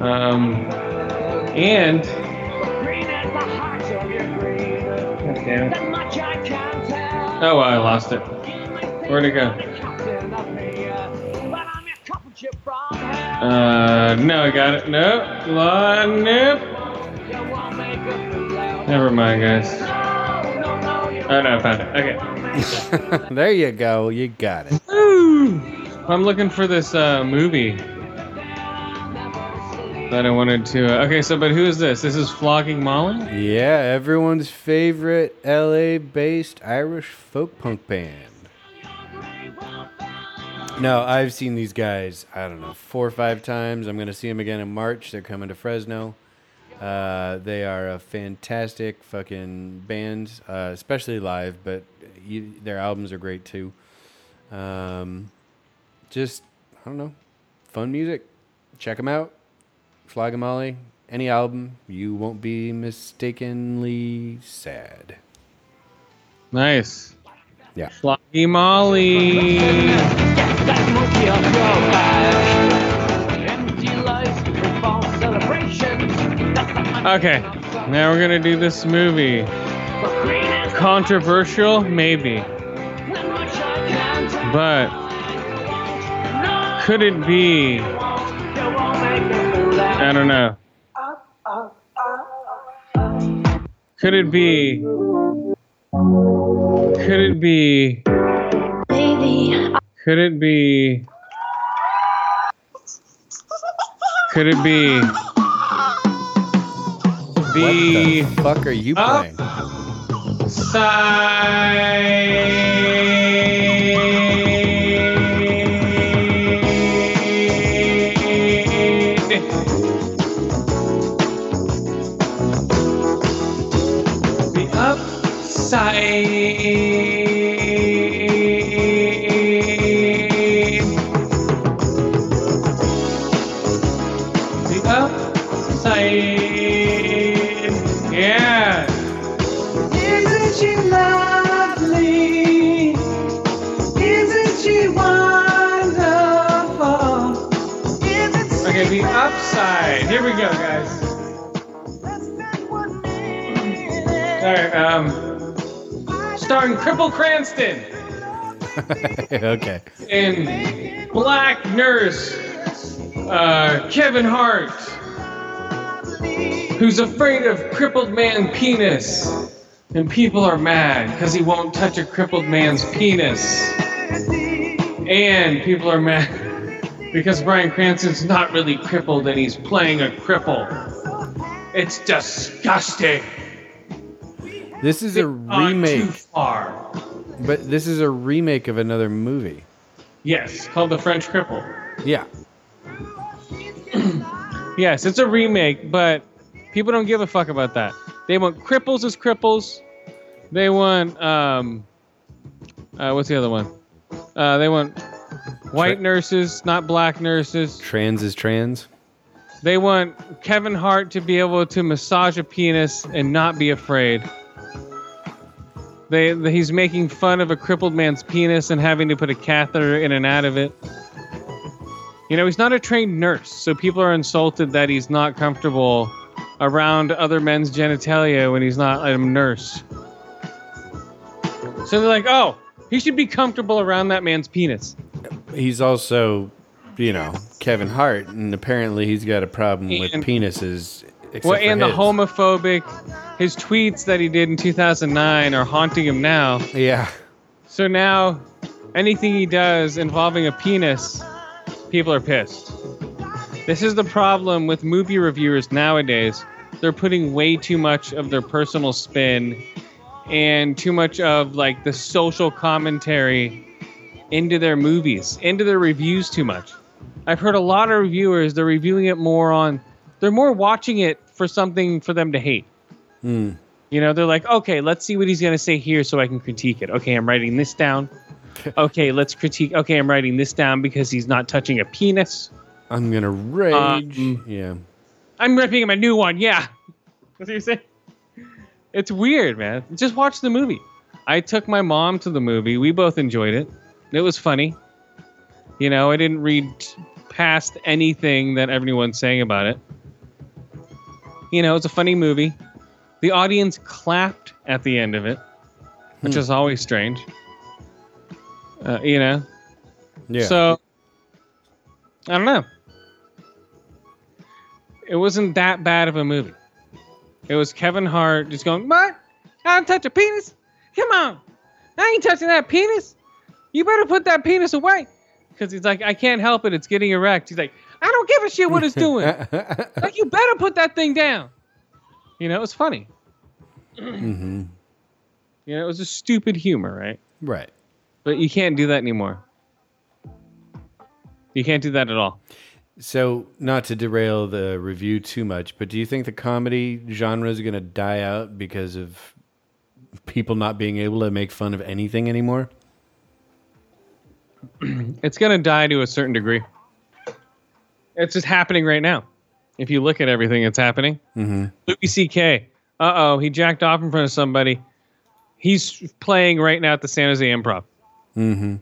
Um, and damn it. Oh, I lost it. Where'd it go? Uh, no, I got it. Nope. La- nope. Never mind, guys. Oh no, I found it. Okay. [laughs] there you go. You got it. I'm looking for this uh, movie that I wanted to. Uh, okay, so but who is this? This is Flogging Molly. Yeah, everyone's favorite LA-based Irish folk punk band. No, I've seen these guys. I don't know four or five times. I'm to see them again in March. They're coming to Fresno. Uh, they are a fantastic fucking band, uh, especially live. But you, their albums are great too. Um, just I don't know, fun music. Check them out. Molly. Any album, you won't be mistakenly sad. Nice. Yeah. Floggy Molly. That monkey off your back. Empty life with false celebrations. Okay, now we're gonna do this movie. Controversial, maybe, but could it be? I don't know. Could it be? Could it be? Could it be? Could it be? The What the fuck are you playing? The starring Cripple Cranston [laughs] okay. and Black Nurse uh, Kevin Hart, who's afraid of crippled man penis, and people are mad because he won't touch a crippled man's penis, and people are mad [laughs] because Bryan Cranston's not really crippled and he's playing a cripple. It's disgusting. This is a Not Too remake, far. but this is a remake of another movie. Yes, called The French Cripple. Yeah. [clears throat] Yes, it's a remake, but people don't give a fuck about that. They want cripples as cripples. They want um, uh, what's the other one? Uh, they want white nurses, not black nurses. Trans is trans. They want Kevin Hart to be able to massage a penis and not be afraid. They, he's making fun of a crippled man's penis and having to put a catheter in and out of it. You know, he's not a trained nurse, so people are insulted that he's not comfortable around other men's genitalia when he's not a nurse. So they're like, oh, he should be comfortable around that man's penis. He's also, you know, Kevin Hart, and apparently he's got a problem with And- penises. Well, and the his. homophobic, his tweets that he did in 2009 are haunting him now. Yeah. So now, anything he does involving a penis, people are pissed. This is the problem with movie reviewers nowadays. They're putting way too much of their personal spin and too much of like the social commentary into their movies, into their reviews too much. I've heard a lot of reviewers, they're reviewing it more on, they're more watching it for something for them to hate. Hmm. You know, they're like, okay, let's see what he's going to say here so I can critique it. Okay, I'm writing this down. [laughs] okay, let's critique. Okay, I'm writing this down because he's not touching a penis. I'm gonna rage. Um, yeah. I'm ripping him a new one. Yeah. [laughs] That's what you're saying? It's weird, man. Just watch the movie. I took my mom to the movie. We both enjoyed it. It was funny. You know, I didn't read past anything that everyone's saying about it. You know, it's a funny movie. The audience clapped at the end of it, which Hmm. is always strange. Uh, you know? Yeah. So, I don't know. It wasn't that bad of a movie. It was Kevin Hart just going, What? I don't touch a penis? Come on. I ain't touching that penis. You better put that penis away. Because he's like, I can't help it. It's getting erect. He's like, I don't give a shit what it's doing. [laughs] like, you better put that thing down. You know, it was funny. hmm You know, it was a stupid humor, right? Right. But you can't do that anymore. You can't do that at all. So, not to derail the review too much, but do you think the comedy genre is going to die out because of people not being able to make fun of anything anymore? [clears throat] it's going to die to a certain degree. It's just happening right now. If you look at everything that's happening, Mm-hmm. Louis C.K. Uh oh, he jacked off in front of somebody. He's playing right now at the San Jose Improv. Mm-hmm.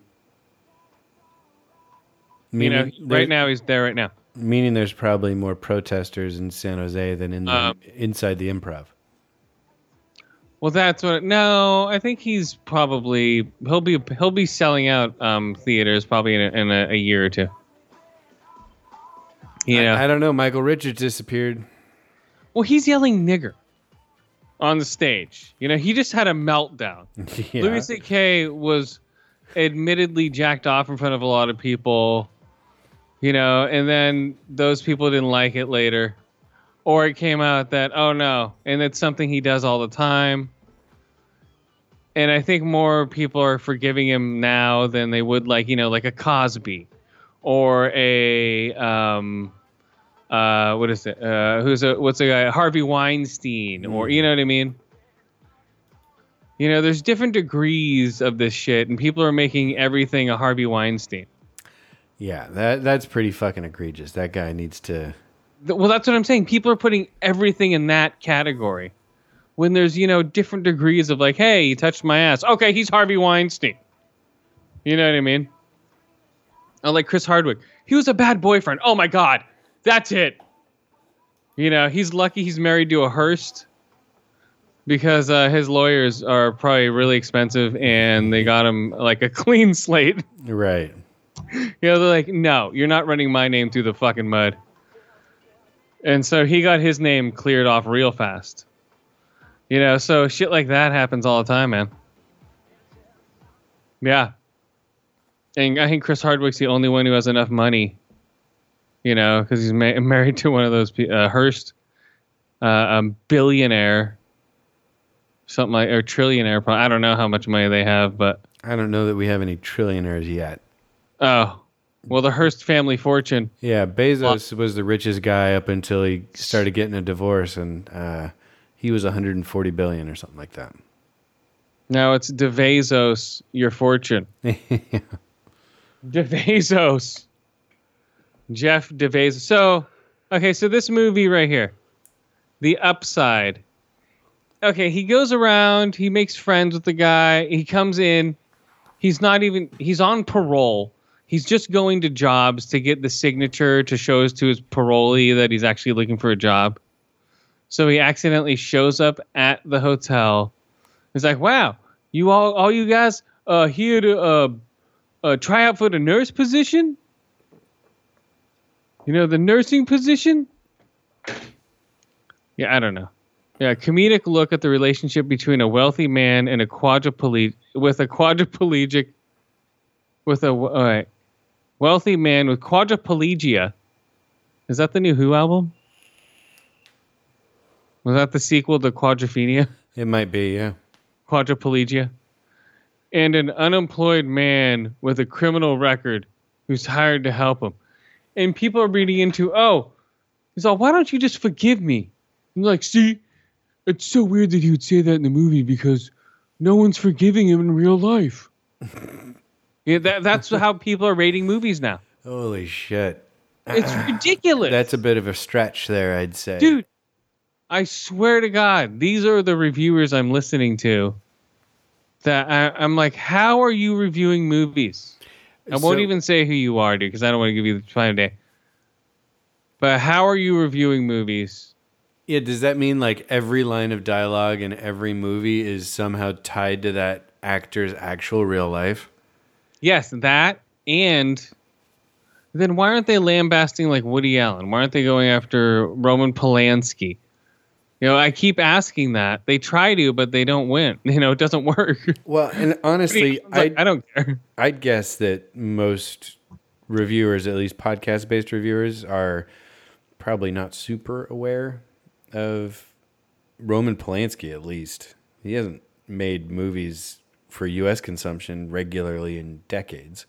you know, right now he's there right now. Meaning there's probably more protesters in San Jose than in the, Um, inside the improv. Well, that's what. No, I think he's probably he'll be he'll be selling out um, theaters probably in, a, in a, a year or two. Yeah. I, I don't know. Michael Richards disappeared. Well, he's yelling nigger on the stage. You know, he just had a meltdown. [laughs] Yeah. Louis C.K. was admittedly jacked off in front of a lot of people, you know, and then those people didn't like it later. Or it came out that, oh no, and it's something he does all the time. And I think more people are forgiving him now than they would like, you know, like a Cosby or a um uh what is it? Uh who's a what's a guy? Harvey Weinstein or you know what I mean? You know, there's different degrees of this shit, and people are making everything a Harvey Weinstein. Yeah, that that's pretty fucking egregious. That guy needs to. Well, that's what I'm saying. People are putting everything in that category when there's, you know, different degrees of like, hey, he touched my ass. Okay, he's Harvey Weinstein. You know what I mean? Oh, like Chris Hardwick. He was a bad boyfriend. Oh my God. That's it. You know, he's lucky he's married to a Hearst because uh, his lawyers are probably really expensive and they got him like a [laughs] clean slate. Right. You know, they're like, no, you're not running my name through the fucking mud. And so he got his name cleared off real fast. You know, so shit like that happens all the time, man. Yeah. And I think Chris Hardwick's the only one who has enough money, you know, because he's ma- [laughs] married to one of those, pe- uh, Hearst, uh, a billionaire. something like or trillionaire. Probably. I don't know how much money they have, but I don't know that we have any trillionaires yet. oh, well, the Hearst family fortune. Yeah, Bezos was the richest guy up until he started getting a divorce, and uh, he was 140 billion or something like that. Now it's DeVazos, your fortune. [laughs] DeVazos. Jeff DeVazos. So, okay, so this movie right here, The Upside. Okay, he goes around, he makes friends with the guy, he comes in, he's not even, he's on parole. He's just going to jobs to get the signature to show to his parolee that he's actually looking for a job. So he accidentally shows up at the hotel. He's like, "Wow, you all, all you guys, uh, here to uh, uh, try out for the nurse position? You know, the nursing position? Yeah, I don't know. Yeah, comedic look at the relationship between a wealthy man and a quadriplegic with a quadriplegic with a all right, wealthy man with quadriplegia. Is that the new Who album? Was that the sequel to Quadrophenia? It might be, yeah. quadriplegia, and an unemployed man with a criminal record who's hired to help him. And people are reading into, oh, he's all, why don't you just forgive me? I'm like, see, it's so weird that he would say that in the movie because no one's forgiving him in real life. [laughs] yeah, that, that's how people are rating movies now. Holy shit. It's ah, ridiculous. That's a bit of a stretch there, I'd say. Dude, I swear to God, these are the reviewers I'm listening to. That I, I'm like, how are you reviewing movies? I won't even say who you are, dude, because I don't want to give you the time of day. But how are you reviewing movies? Yeah, does that mean like every line of dialogue in every movie is somehow tied to that actor's actual real life? Yes, that and then why aren't they lambasting like Woody Allen? Why aren't they going after Roman Polanski? You know, I keep asking that. They try to, but they don't win. [laughs] You know, it doesn't work. Well, and honestly, Like, I don't care. I'd guess that most reviewers, at least podcast based reviewers, are probably not super aware of Roman Polanski, at least. He hasn't made movies for U.S. consumption regularly in decades.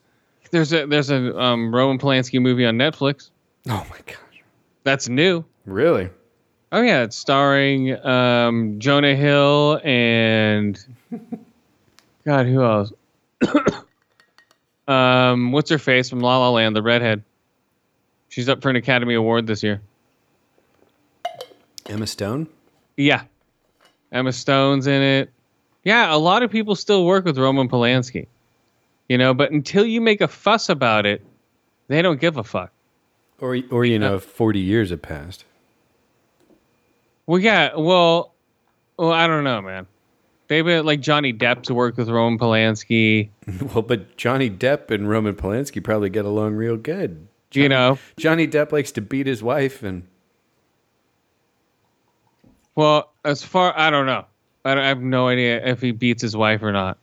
There's a there's a um, Roman Polanski movie on Netflix. Oh my gosh, that's new. Really? Oh yeah, it's starring um, Jonah Hill and [laughs] God, who else? [coughs] um, what's her face from La La Land, the redhead. She's up for an Academy Award this year. Emma Stone? Yeah, Emma Stone's in it. Yeah, a lot of people still work with Roman Polanski. You know, but until you make a fuss about it, they don't give a fuck. Or, or you know, 40 years have passed. Well, yeah. Well, well, I don't know, man. Maybe like Johnny Depp's worked with Roman Polanski. [laughs] well, but Johnny Depp and Roman Polanski probably get along real good. you know, Johnny Depp likes to beat his wife, and well, as far I don't know. I, don't, I have no idea if he beats his wife or not.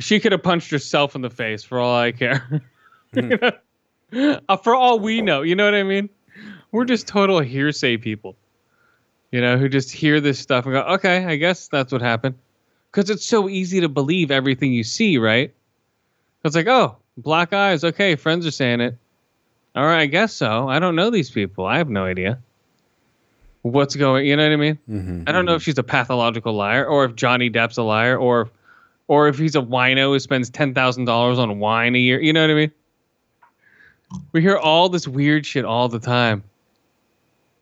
She could have punched herself in the face for all I care. [laughs] You know? [laughs] Uh, for all we know, you know what I mean? We're just total hearsay people. You know, who just hear this stuff and go, "Okay, I guess that's what happened." Because it's so easy to believe everything you see, right? It's like, oh, black eyes. Okay, friends are saying it. All right, I guess so. I don't know these people. I have no idea what's going. You know what I mean? Mm-hmm. I don't know if she's a pathological liar, or if Johnny Depp's a liar, or or if he's a wino who spends ten thousand dollars on wine a year. You know what I mean? We hear all this weird shit all the time.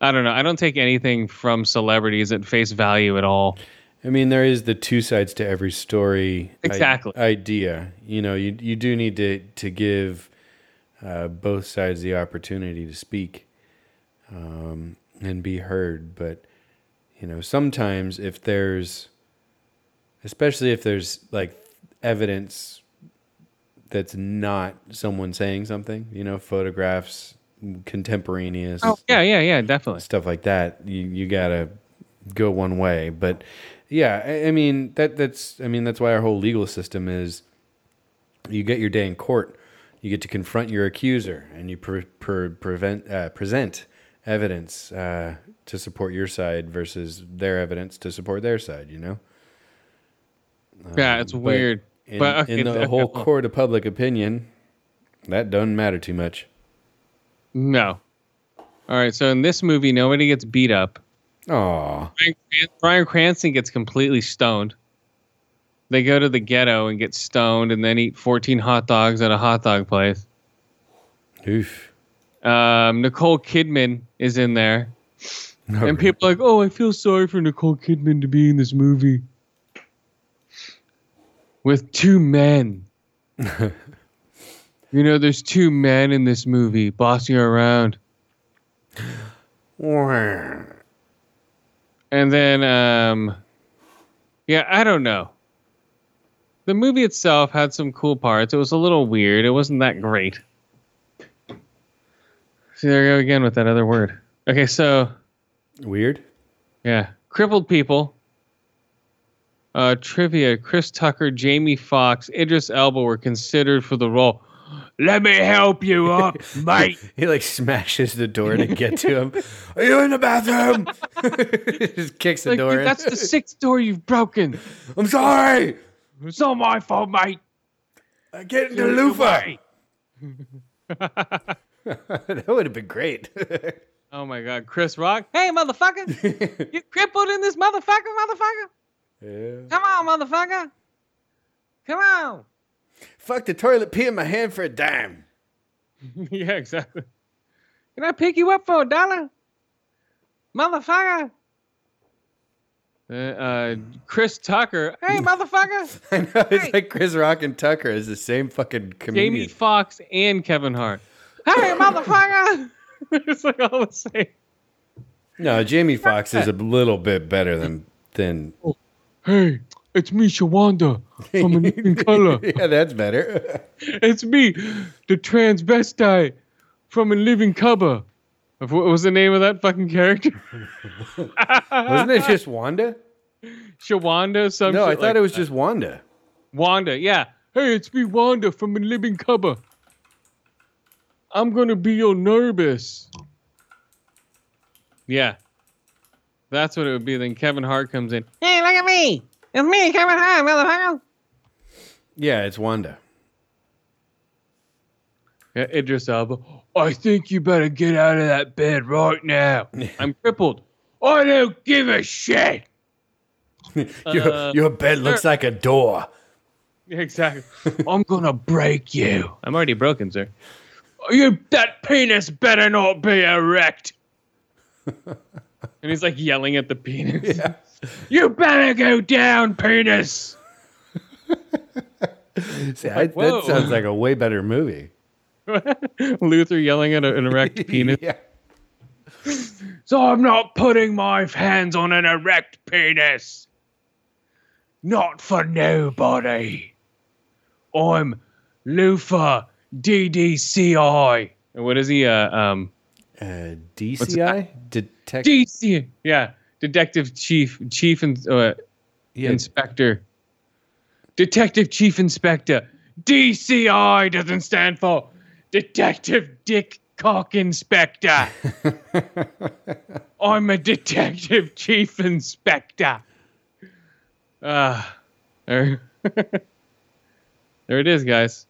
I don't know. I don't take anything from celebrities at face value at all. I mean, there is the two sides to every story i- Exactly. idea. You know, you you do need to to give uh, both sides the opportunity to speak um, and be heard. But you know, sometimes if there's, especially if there's like evidence that's not someone saying something, you know, photographs, contemporaneous Oh yeah, yeah, yeah, definitely. stuff like that. You you gotta go one way, but yeah, I, I mean that that's I mean that's why our whole legal system is. You get your day in court, you get to confront your accuser, and you pre- pre- prevent uh, present evidence uh, to support your side versus their evidence to support their side. You know. Yeah, it's Um, weird. In, But, okay, in the [laughs] whole court of public opinion, that doesn't matter too much. No. All right, so in this movie, nobody gets beat up. Aw. Bryan, Cranston gets completely stoned. They go to the ghetto and get stoned and then eat 14 hot dogs at a hot dog place. Oof. Um, Nicole Kidman is in there. Oh, and people are like, oh, I feel sorry for Nicole Kidman to be in this movie. With two men. [laughs] you know, there's two men in this movie bossing around. And then, um, yeah, I don't know. The movie itself had some cool parts. It was a little weird. It wasn't that great. See, there you go again with that other word. Okay, so Weird. yeah, crippled people. Uh, trivia: Chris Tucker, Jamie Foxx, Idris Elba were considered for the role. Let me help you up, [laughs] mate. He like smashes the door to get to him. [laughs] Are you in the bathroom? [laughs] Just kicks the Like, door. dude, in. that's the sixth door you've broken. I'm sorry. It's not my fault, mate. I get into Get loofah. that would have been great. Oh my God, Chris Rock! Hey, motherfucker! you crippled in this motherfucker, motherfucker! yeah. Come on, motherfucker! Come on! Fuck the toilet pee in my hand for a dime. [laughs] yeah, exactly. Can I pick you up for a dollar, motherfucker? Uh, uh, Chris Tucker. Hey, [laughs] motherfucker! I know it's like Chris Rock and Tucker is the same fucking comedian. Jamie Foxx and Kevin Hart. Hey, motherfucker! [laughs] it's like all the same. No, Jamie Fox is a little bit better than than. Hey, it's me, Shawanda, from A Living [laughs] Color. yeah, that's better. [laughs] It's me, the transvestite from A Living Cover. What was the name of that fucking character? [laughs] Wasn't it just Wanda? Shawanda? Some No, I thought like it was that. just Wanda. Wanda. Yeah. Hey, it's me, Wanda from A Living Cover. I'm gonna be your nervous. Yeah. That's what it would be. Then Kevin Hart comes in. Hey, look at me. It's me, Kevin Hart, motherfucker. Yeah, it's Wanda. Yeah, Idris Elba. I think you better get out of that bed right now. [laughs] I'm crippled. I don't give a shit. [laughs] your, Uh, your bed looks sir. like a door. Exactly. I'm gonna break you. [laughs] I'm already broken, sir. You that penis better not be erect. and he's like yelling at the penis. You better go down, penis. [laughs] See, I, that sounds like a way better movie. [laughs] Luther yelling at an erect [laughs] penis. yeah. So I'm not putting my hands on an erect penis. Not for nobody. I'm Lufa DDCI. And what is he? Uh, um, Uh, DCI? Detect. DC. Yeah, Detective Chief, Chief and uh, Yeah. Inspector, Detective Chief Inspector. DCI doesn't stand for Detective Dick Cock Inspector. [laughs] I'm a Detective Chief Inspector. Ah, there, [laughs] there it is, guys.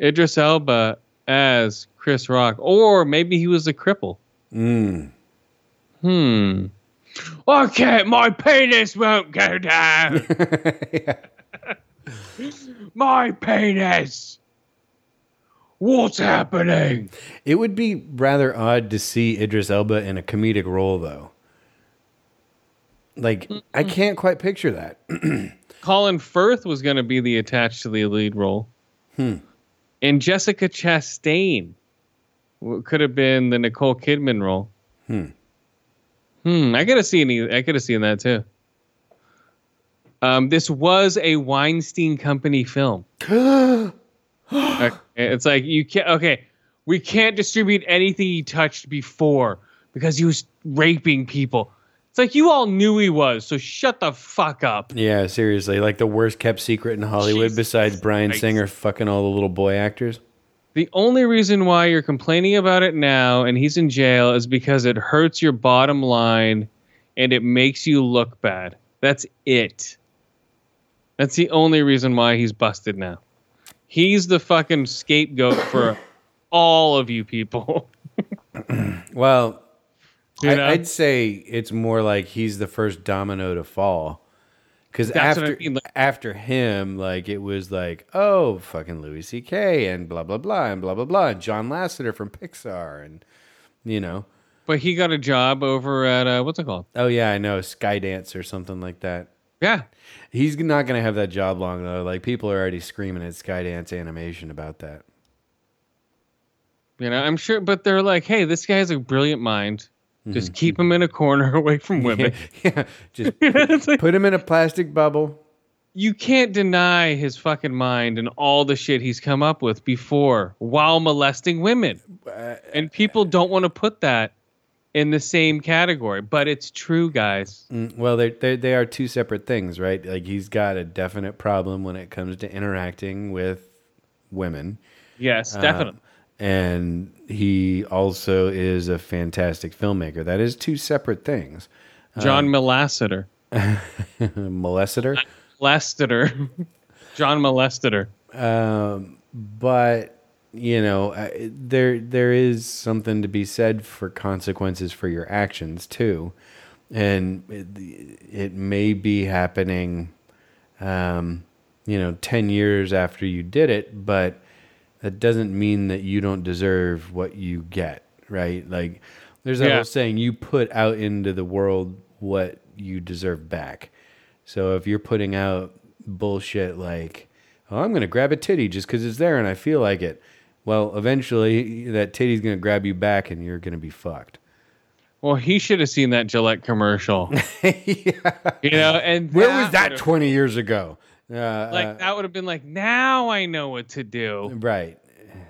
Idris Elba as Chris Rock, or maybe he was a cripple. Mm. Hmm. Okay, my penis won't go down. [laughs] my penis. What's happening? It would be rather odd to see Idris Elba in a comedic role, though. Like, I can't quite picture that. [clears throat] Colin Firth was going to be the attached to the lead role. Hmm. And Jessica Chastain could have been the Nicole Kidman role. Hmm. Hmm. I could have seen. e- I could have seen that too. Um, this was a Weinstein Company film. [gasps] Okay, It's like you can't. Okay, we can't distribute anything he touched before because he was raping people. It's like you all knew he was, so shut the fuck up. Yeah, seriously. Like the worst kept secret in Hollywood Jesus besides Brian Christ. Singer fucking all the little boy actors. The only reason why you're complaining about it now and he's in jail is because it hurts your bottom line and it makes you look bad. That's it. That's the only reason why he's busted now. He's the fucking scapegoat for [coughs] all of you people. [laughs] Well, You I, know? I'd say it's more like he's the first domino to fall. Because what I after mean, like- after him, like it was like, oh, fucking Louis C.K. and blah blah blah and blah blah blah, and John Lasseter from Pixar, and you know, But he got a job over at uh, what's it called? oh yeah, I know Skydance or something like that. Yeah, He's not gonna have that job long though. Like people are already screaming at Skydance Animation about that. you know, I'm sure. But they're like, hey, this guy has a brilliant mind. Just keep him in a corner [laughs] away from women. [laughs] yeah, just [laughs] It's like- put him in a plastic bubble. you can't deny his fucking mind and all the shit he's come up with before while molesting women. And people don't want to put that in the same category, but it's true, guys. Mm, Well, they they they are two separate things, right? Like he's got a definite problem when it comes to interacting with women. Yes, Uh, definitely. And he also is a fantastic filmmaker. That is two separate things. John Molasseter. [laughs] Molester. Molesteter. John Molesteter. Um, but you know, there there is something to be said for consequences for your actions too, and it, it may be happening, um, you know, ten years after you did it, but that doesn't mean that you don't deserve what you get, right? Like, there's that Yeah. whole saying: you put out into the world what you deserve back. So if you're putting out bullshit like, "Oh, I'm going to grab a titty just because it's there and I feel like it," well, eventually that titty's going to grab you back and you're going to be fucked. Well, he should have seen that Gillette commercial. [laughs] You know, and Where was that 20 years ago? Uh, Like uh, that would have been like, now I know what to do. right.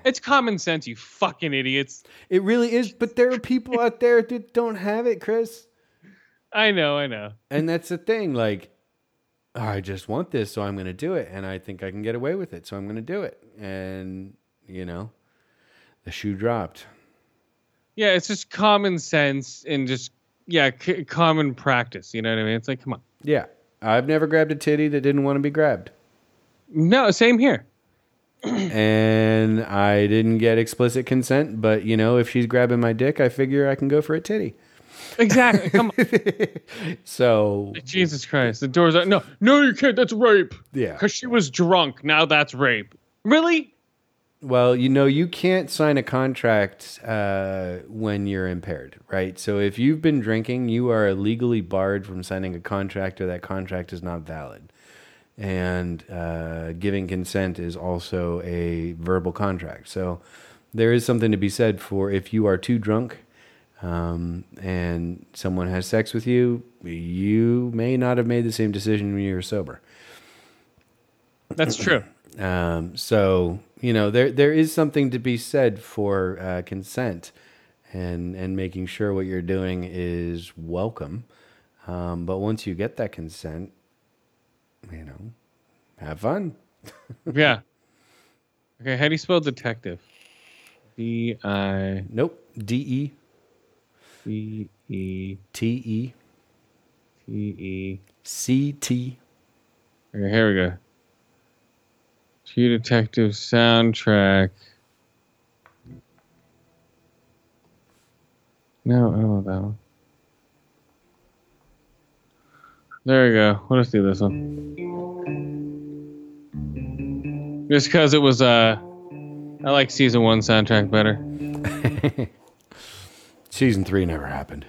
It's common sense, you fucking idiots. It really is, but there are people out there that don't have it, Chris. I know, I know. And that's the thing. Like, "Oh, I just want this, so I'm going to do it. And I think I can get away with it, so I'm going to do it. And, you know, the shoe dropped. Yeah, it's just common sense and just yeah, c- common practice. You know what I mean? It's like, come on. Yeah. I've never grabbed a titty that didn't want to be grabbed. No, same here. [clears throat] and I didn't get explicit consent, but, you know, if she's grabbing my dick, I figure I can go for a titty. Exactly. Come on. [laughs] So, Jesus Christ. The doors are no, no, you can't. That's rape. yeah. Because she was drunk. Now that's rape. Really? Well, you know, you can't sign a contract uh, when you're impaired, right? So if you've been drinking, you are legally barred from signing a contract, or that contract is not valid. And uh, giving consent is also a verbal contract. So there is something to be said for if you are too drunk um, and someone has sex with you, you may not have made the same decision when you were sober. That's true. Um, so you know there there is something to be said for uh, consent and and making sure what you're doing is welcome. Um, but once you get that consent, you know, have fun. [laughs] Yeah. Okay, how do you spell detective? D I Nope. D E C E T E T E. C T. Okay, here we go. True Detective soundtrack. No, I don't want that one. There we go. Let us do this one. Just because it was, uh, I like season one soundtrack better. [laughs] Season three never happened.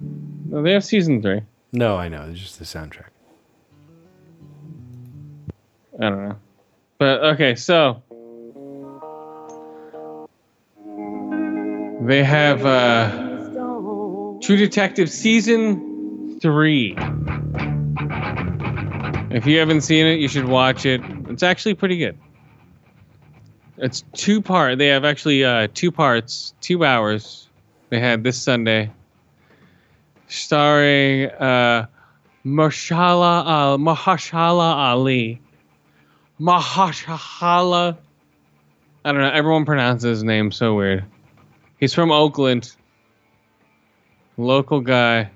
No, they have season three. No, I know. It's just the soundtrack. I don't know. But okay, so they have uh True Detective season 3. If you haven't seen it, you should watch it. It's actually pretty good. It's two part. They have actually uh two parts, 2 hours. They had this Sunday starring uh Mahershala Ali. Mahershala I don't know. Everyone pronounces his name so weird. He's from Oakland. Local guy.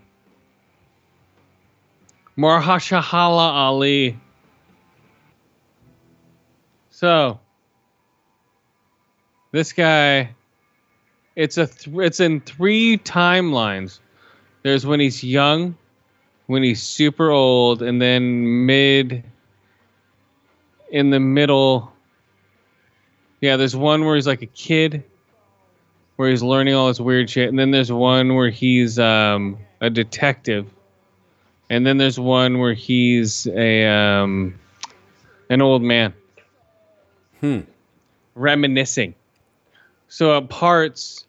Marhashahala Ali. So, this guy, it's a th- it's in three timelines. There's when he's young, when he's super old, and then mid. In the middle. Yeah, there's one where he's like a kid, where he's learning all this weird shit, and then there's one where he's um, a detective, and then there's one where he's a um, an old man. Hmm. Reminiscing. So at parts,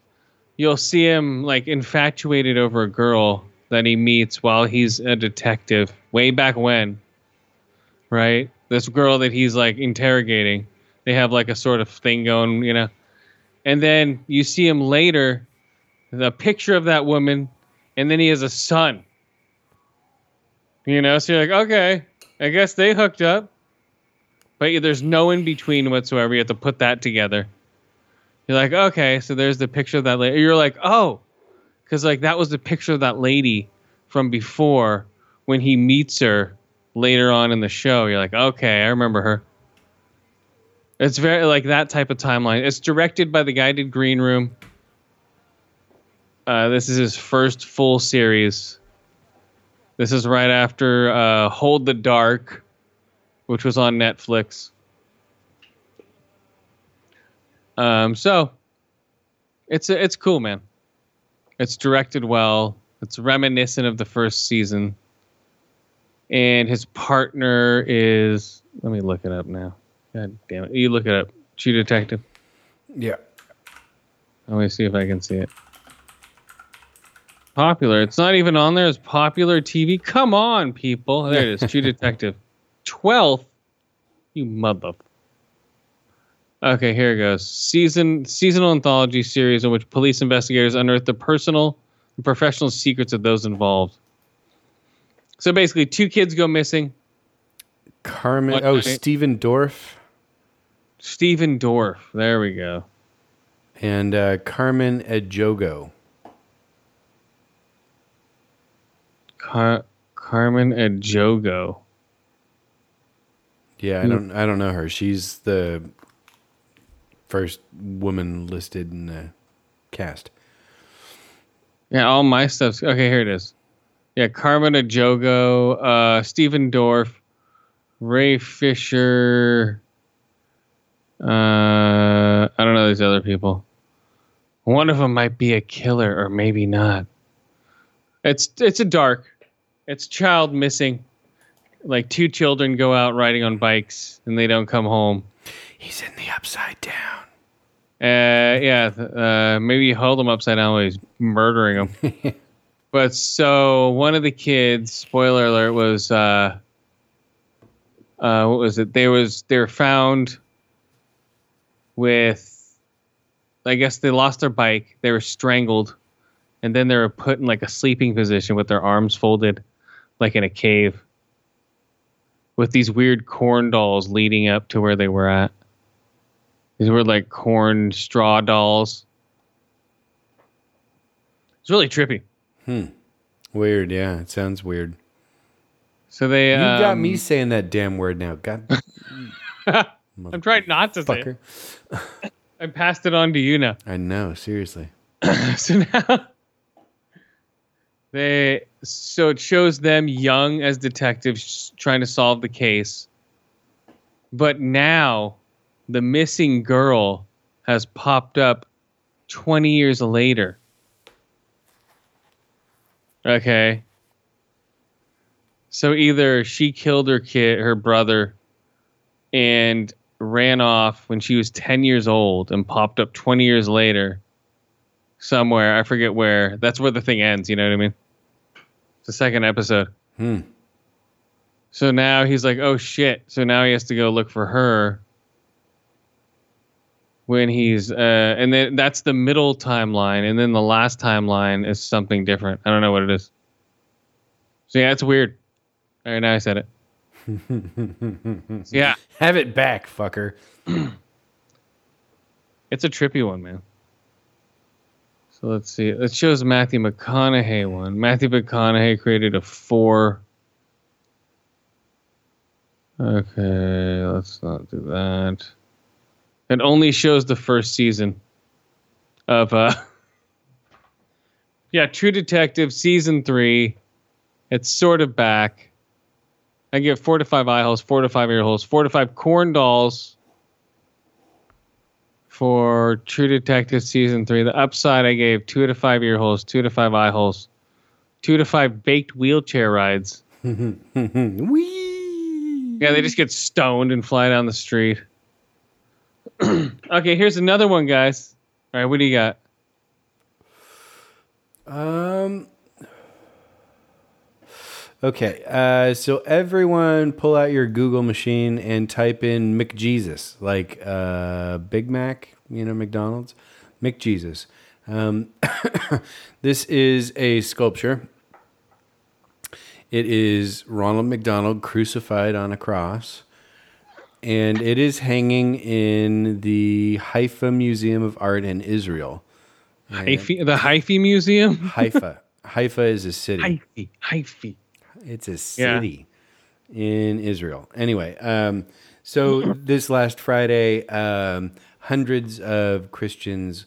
you'll see him like infatuated over a girl that he meets while he's a detective way back when. Right? This girl that he's like interrogating. They have like a sort of thing going, you know. And then you see him later, the picture of that woman, and then he has a son. You know, so you're like, okay, I guess they hooked up. But there's no in between whatsoever. You have to put that together. You're like, okay, so there's the picture of that lady. You're like, oh, because like that was the picture of that lady from before when he meets her later on in the show. You're like, okay, I remember her. It's very like that type of timeline. It's directed by the guy did Green Room. Uh, this is his first full series. This is right after uh, Hold the Dark, which was on Netflix. Um, so it's it's cool, man. It's directed well. It's reminiscent of the first season. And his partner is let me look it up now. God damn it. You look it up. True Detective. Yeah. Let me see if I can see it. Popular. It's not even on there as popular TV. Come on, people. There it is. True [laughs] Detective. 12th. You mother. Okay, here it goes. Season seasonal anthology series in which police investigators unearth the personal and professional secrets of those involved. So basically, two kids go missing. Carmen. What oh? Stephen Dorff Stephen Dorff. There we go. and uh, Carmen Ejogo. Car- Carmen Ejogo. Yeah, I Hmm. don't. I don't know her. She's the first woman listed in the cast. Yeah, all my stuff's okay. Here it is. Yeah, Carmen Ejogo, uh, Stephen Dorff, Ray Fisher. Uh, I don't know these other people. One of them might be a killer, or maybe not. It's it's a dark. It's child missing. Like two children go out riding on bikes and they don't come home. He's in the upside down. Uh, yeah, uh, maybe you hold him upside down while he's murdering him. [laughs] but so one of the kids, spoiler alert, was uh, uh, what was it? They was they were found with, I guess they lost their bike. They were strangled, and then they were put in like a sleeping position with their arms folded, like in a cave, with these weird corn dolls leading up to where they were at. These were like corn straw dolls. It's really trippy. Hmm. Weird. Yeah, it sounds weird. So they. You got um, me saying that damn word now. God. [laughs] I'm trying not to say. It. I passed it on to you now. I know. Seriously. [laughs] so now they. So it shows them young as detectives trying to solve the case, but now the missing girl has popped up 20 years later. Okay. So either she killed her kid, her brother, and ran off when she was 10 years old and popped up 20 years later somewhere. I forget where. That's where the thing ends. You know what I mean? It's the second episode. Hmm. So now he's like, oh shit. So now he has to go look for her when he's, uh, and then that's the middle timeline. And then the last timeline is something different. I don't know what it is. So yeah, it's weird. All right, now I said it. [laughs] Yeah. Have it back, fucker. [clears throat] It's a trippy one, man. So let's see. It shows Matthew McConaughey one. Matthew McConaughey created a four. Okay, let's not do that. It only shows the first season of uh [laughs] Yeah, True Detective season 3. It's sort of back. I give 4 to 5 eye holes, 4 to 5 ear holes, 4 to 5 corn dolls for True Detective season 3. The upside I gave 2 to 5 ear holes, 2 to 5 eye holes, 2 to 5 baked wheelchair rides. [laughs] Whee! Yeah, they just get stoned and fly down the street. [clears throat] okay, here's another one, guys. All right, what do you got? Um. Okay, uh, so everyone pull out your Google machine and type in McJesus, like uh, Big Mac, you know, McDonald's. McJesus. Um, [coughs] this is a sculpture. It is Ronald McDonald crucified on a cross, and it is hanging in the Haifa Museum of Art in Israel. Haifa, the Haifa Museum? [laughs] Haifa. Haifa is a city. Haifa. Haifa. It's a Yeah. city in Israel. Anyway, um, so this last Friday, um, hundreds of Christians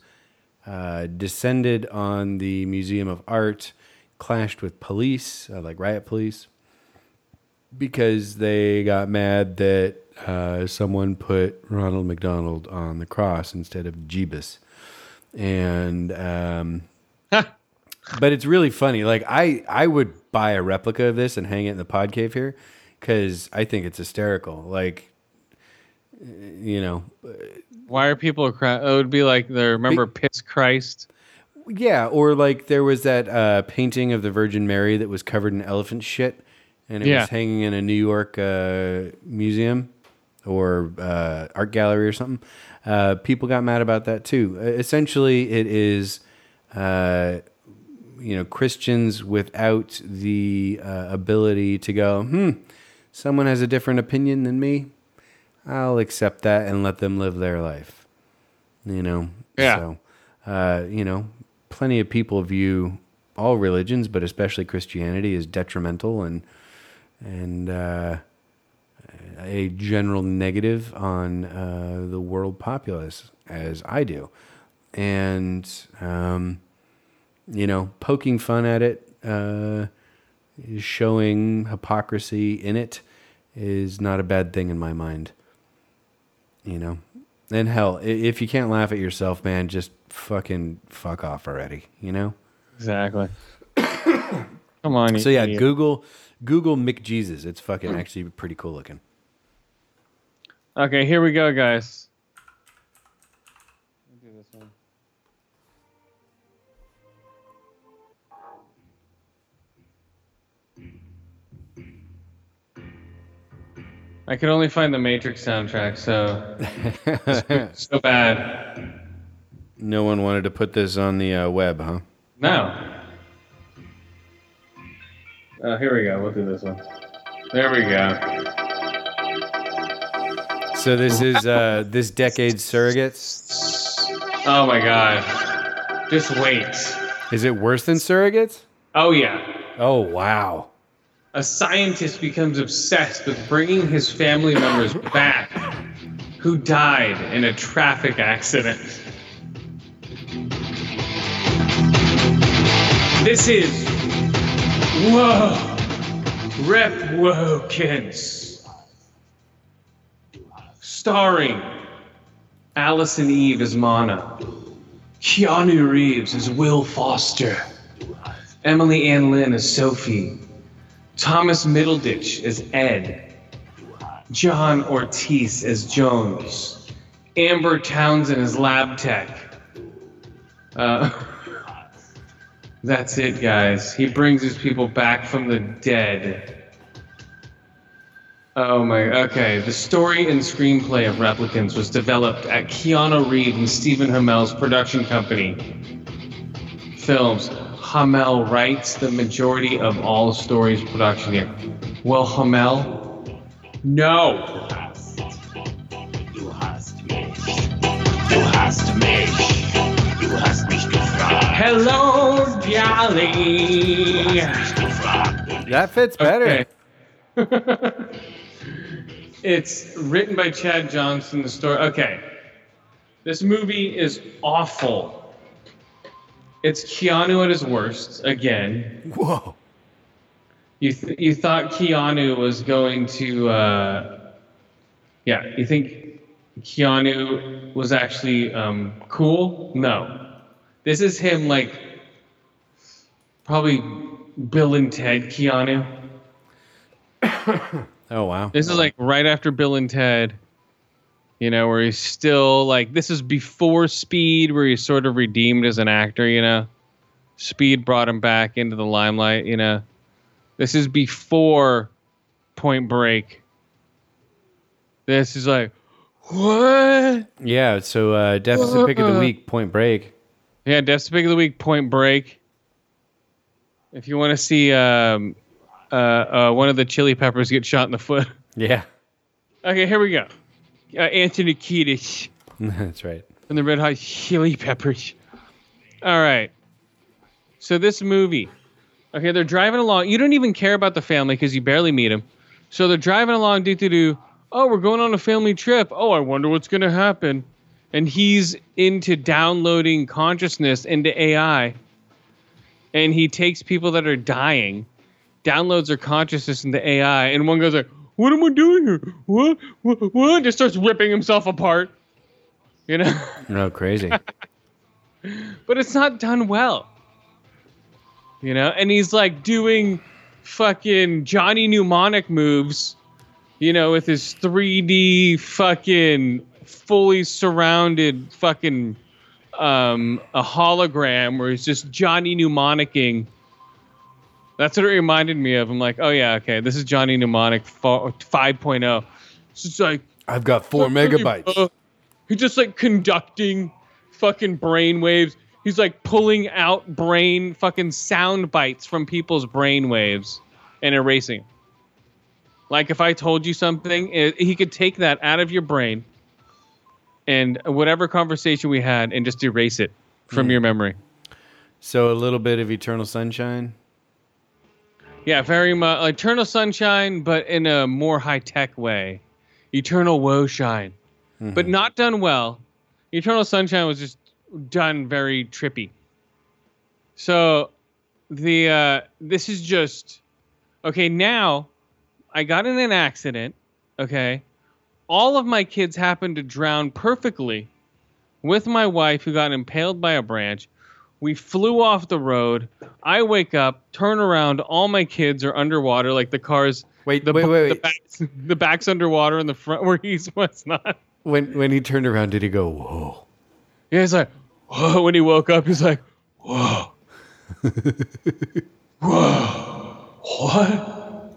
uh, descended on the Museum of Art, clashed with police, uh, like riot police, because they got mad that uh, someone put Ronald McDonald on the cross instead of Jeebus. And um, but it's really funny. Like I, I would buy a replica of this and hang it in the pod cave here because I think it's hysterical. Like, you know, Why are people crying? It would be like the remember Piss Christ. yeah. Or like there was that uh, painting of the Virgin Mary that was covered in elephant shit, and it Yeah. was hanging in a New York uh, museum or uh, art gallery or something. Uh, people got mad about that too. Essentially, it is. Uh, you know Christians without the uh, ability to go, hmm, someone has a different opinion than me. I'll accept that and let them live their life. You know, Yeah. So, uh, you know, plenty of people view all religions, but especially Christianity, as detrimental and and uh, a general negative on uh, the world populace, as I do, and. Um, you know, poking fun at it, uh, showing hypocrisy in it is not a bad thing in my mind. You know, and hell, if you can't laugh at yourself, man, just fucking fuck off already. You know. Exactly. [coughs] Come on. So yeah, idiot. Google Google McJesus. It's fucking [coughs] actually pretty cool looking. Okay, here we go, guys. Do this one. I could only find the Matrix soundtrack, so [laughs] so bad. No one wanted to put this on the uh, web, huh? No. Oh, here we go. We'll do this one. There we go. So this is uh, this decade's surrogates. Oh my god. Just wait. Is it worse than surrogates? Oh yeah. Oh wow. A scientist becomes obsessed with bringing his family members back who died in a traffic accident. This is Whoa Rep Wokins. Starring Allison Eve as Mana, Keanu Reeves as Will Foster, Emily Alyn Lind as Sophie, Thomas Middleditch as Ed, John Ortiz as Jones, Amber Townsend as Lab Tech. Uh, [laughs] that's it, guys. He brings his people back from the dead. Oh my, okay. The story and screenplay of Replicants was developed at Keanu Reeves and Stephen Hamel's production company, Films. Hamel writes the majority of all stories production here. Well, Hamel? No! Hello, Jolly. That fits better. Okay. [laughs] it's written by Chad Johnson. The story. Okay. This movie is awful. It's Keanu at his worst again. Whoa. You th- you thought Keanu was going to, uh, yeah. You think Keanu was actually um, cool? No. This is him like probably Bill and Ted Keanu. Oh wow. This is like right after Bill and Ted. You know, where he's still like this is before Speed, where he's sort of redeemed as an actor. You know, Speed brought him back into the limelight. You know, this is before Point Break. This is like what? Yeah. So uh, deficit pick of the week, Point Break. Yeah, deficit pick of the week, Point Break. If you want to see um, uh, uh, one of the Chili Peppers get shot in the foot. Yeah. Okay, here we go. Uh, Anthony Kiedis [laughs] That's right. from the Red Hot Chili Peppers. All right. So this movie, okay, they're driving along. You don't even care about the family because you barely meet them. So they're driving along. Do do do. Oh, we're going on a family trip. Oh, I wonder what's going to happen. And he's into downloading consciousness into AI. And he takes people that are dying, downloads their consciousness into AI, and one goes like, "What am I doing here? What? What? What?" Just starts ripping himself apart. You know. No, [laughs] crazy. [laughs] but it's not done well. You know, and he's like doing fucking Johnny Mnemonic moves, you know, with his 3D fucking fully surrounded fucking um a hologram where he's just Johnny Mnemonicing. That's what it reminded me of. I'm like, oh yeah, okay, this is Johnny Mnemonic fo- 5.0. So it's like I've got four megabytes. uh, he's just like conducting fucking brain waves. He's like pulling out brain fucking sound bites from people's brain waves and erasing. Like if I told you something, it, he could take that out of your brain and whatever conversation we had and just erase it from Hmm. your memory. So a little bit of Eternal Sunshine. Yeah, very much Eternal Sunshine, but in a more high tech way. Eternal Woe Shine, but not done well. Eternal Sunshine was just done very trippy. So, the uh, this is just okay. Now, I got in an accident. Okay, all of my kids happened to drown perfectly, with my wife who got impaled by a branch. We flew off the road. I wake up, turn around, all my kids are underwater, like the cars. Wait, the wait, wait, The wait. back's, the back's underwater in the front where he's [laughs] was not. When when he turned around, did he go, "Whoa"? Yeah, he's like, whoa. When he woke up, he's like, whoa, [laughs] whoa, what?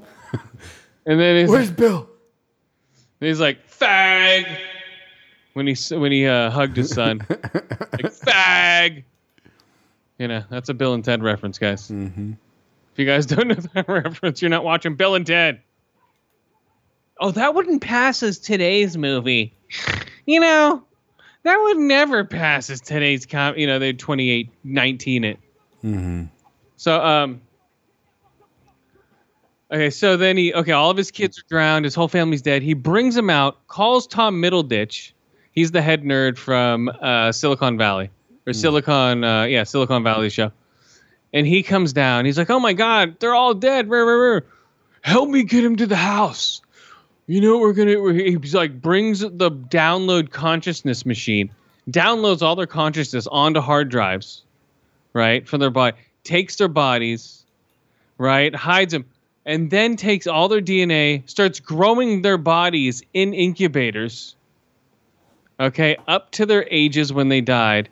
And then he's Where's Bill? And he's like, fag. When he when he uh, hugged his son, [laughs] like fag. You know, that's a Bill and Ted reference, guys. Mm-hmm. If you guys [laughs] don't know that reference, you're not watching Bill and Ted. Oh, that wouldn't pass as today's movie. [sighs] You know, that would never pass as today's com. You know, they 28 19 it. Mm-hmm. So, um, okay, so then he, okay, all of his kids are drowned, his whole family's dead. He brings them out, calls Tom Middleditch. He's the head nerd from uh, Silicon Valley, or Silicon, uh, yeah, Silicon Valley show. And he comes down. He's like, "Oh my God, they're all dead! Help me get him to the house." You know what we're gonna? we're- He's like, brings the download consciousness machine, downloads all their consciousness onto hard drives, right, for their body, takes their bodies, right, hides them, and then takes all their DNA, starts growing their bodies in incubators. Okay, up to their ages when they died.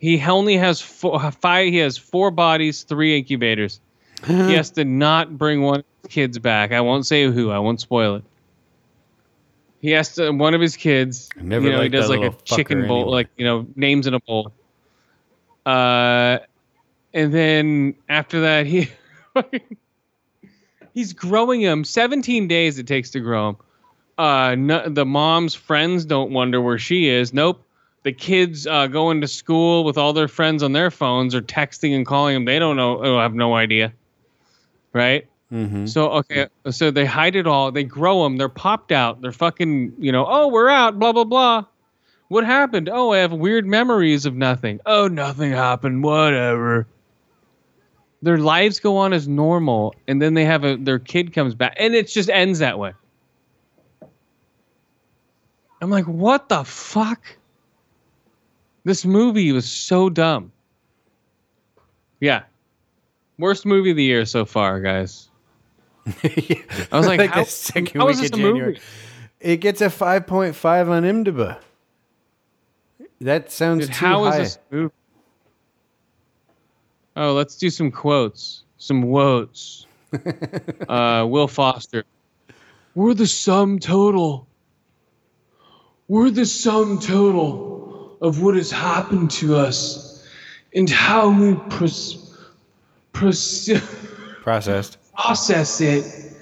He only has four, five. He has four bodies, three incubators. [laughs] he has to not bring one of his kids back. I won't say who. I won't spoil it. He has to. One of his kids. never you know, he does like a chicken bowl, anyway. like you know, names in a bowl. Uh, and then after that, he [laughs] he's growing him. Seventeen days it takes to grow him. Uh, no, the mom's friends don't wonder where she is. Nope. The kids uh, going to school with all their friends on their phones or texting and calling them. They don't know. Oh, have no idea. Right. Mm-hmm. So okay, so they hide it all. They grow them. They're popped out. They're fucking. You know. Oh, we're out. Blah blah blah. What happened? Oh, I have weird memories of nothing. Oh, nothing happened. Whatever. Their lives go on as normal, and then they have a their kid comes back, and it just ends that way. I'm like, what the fuck? This movie was so dumb. Yeah. Worst movie of the year so far, guys. [laughs] I was like, how, the second how week is this of a January. movie? It gets a 5.5 on IMDb. That sounds Dude, too how is high. this movie? Oh, let's do some quotes. Some quotes. [laughs] uh, Will Foster. We're the sum total. We're the sum total of what has happened to us and how we pros- pros- [laughs] Processed. process it.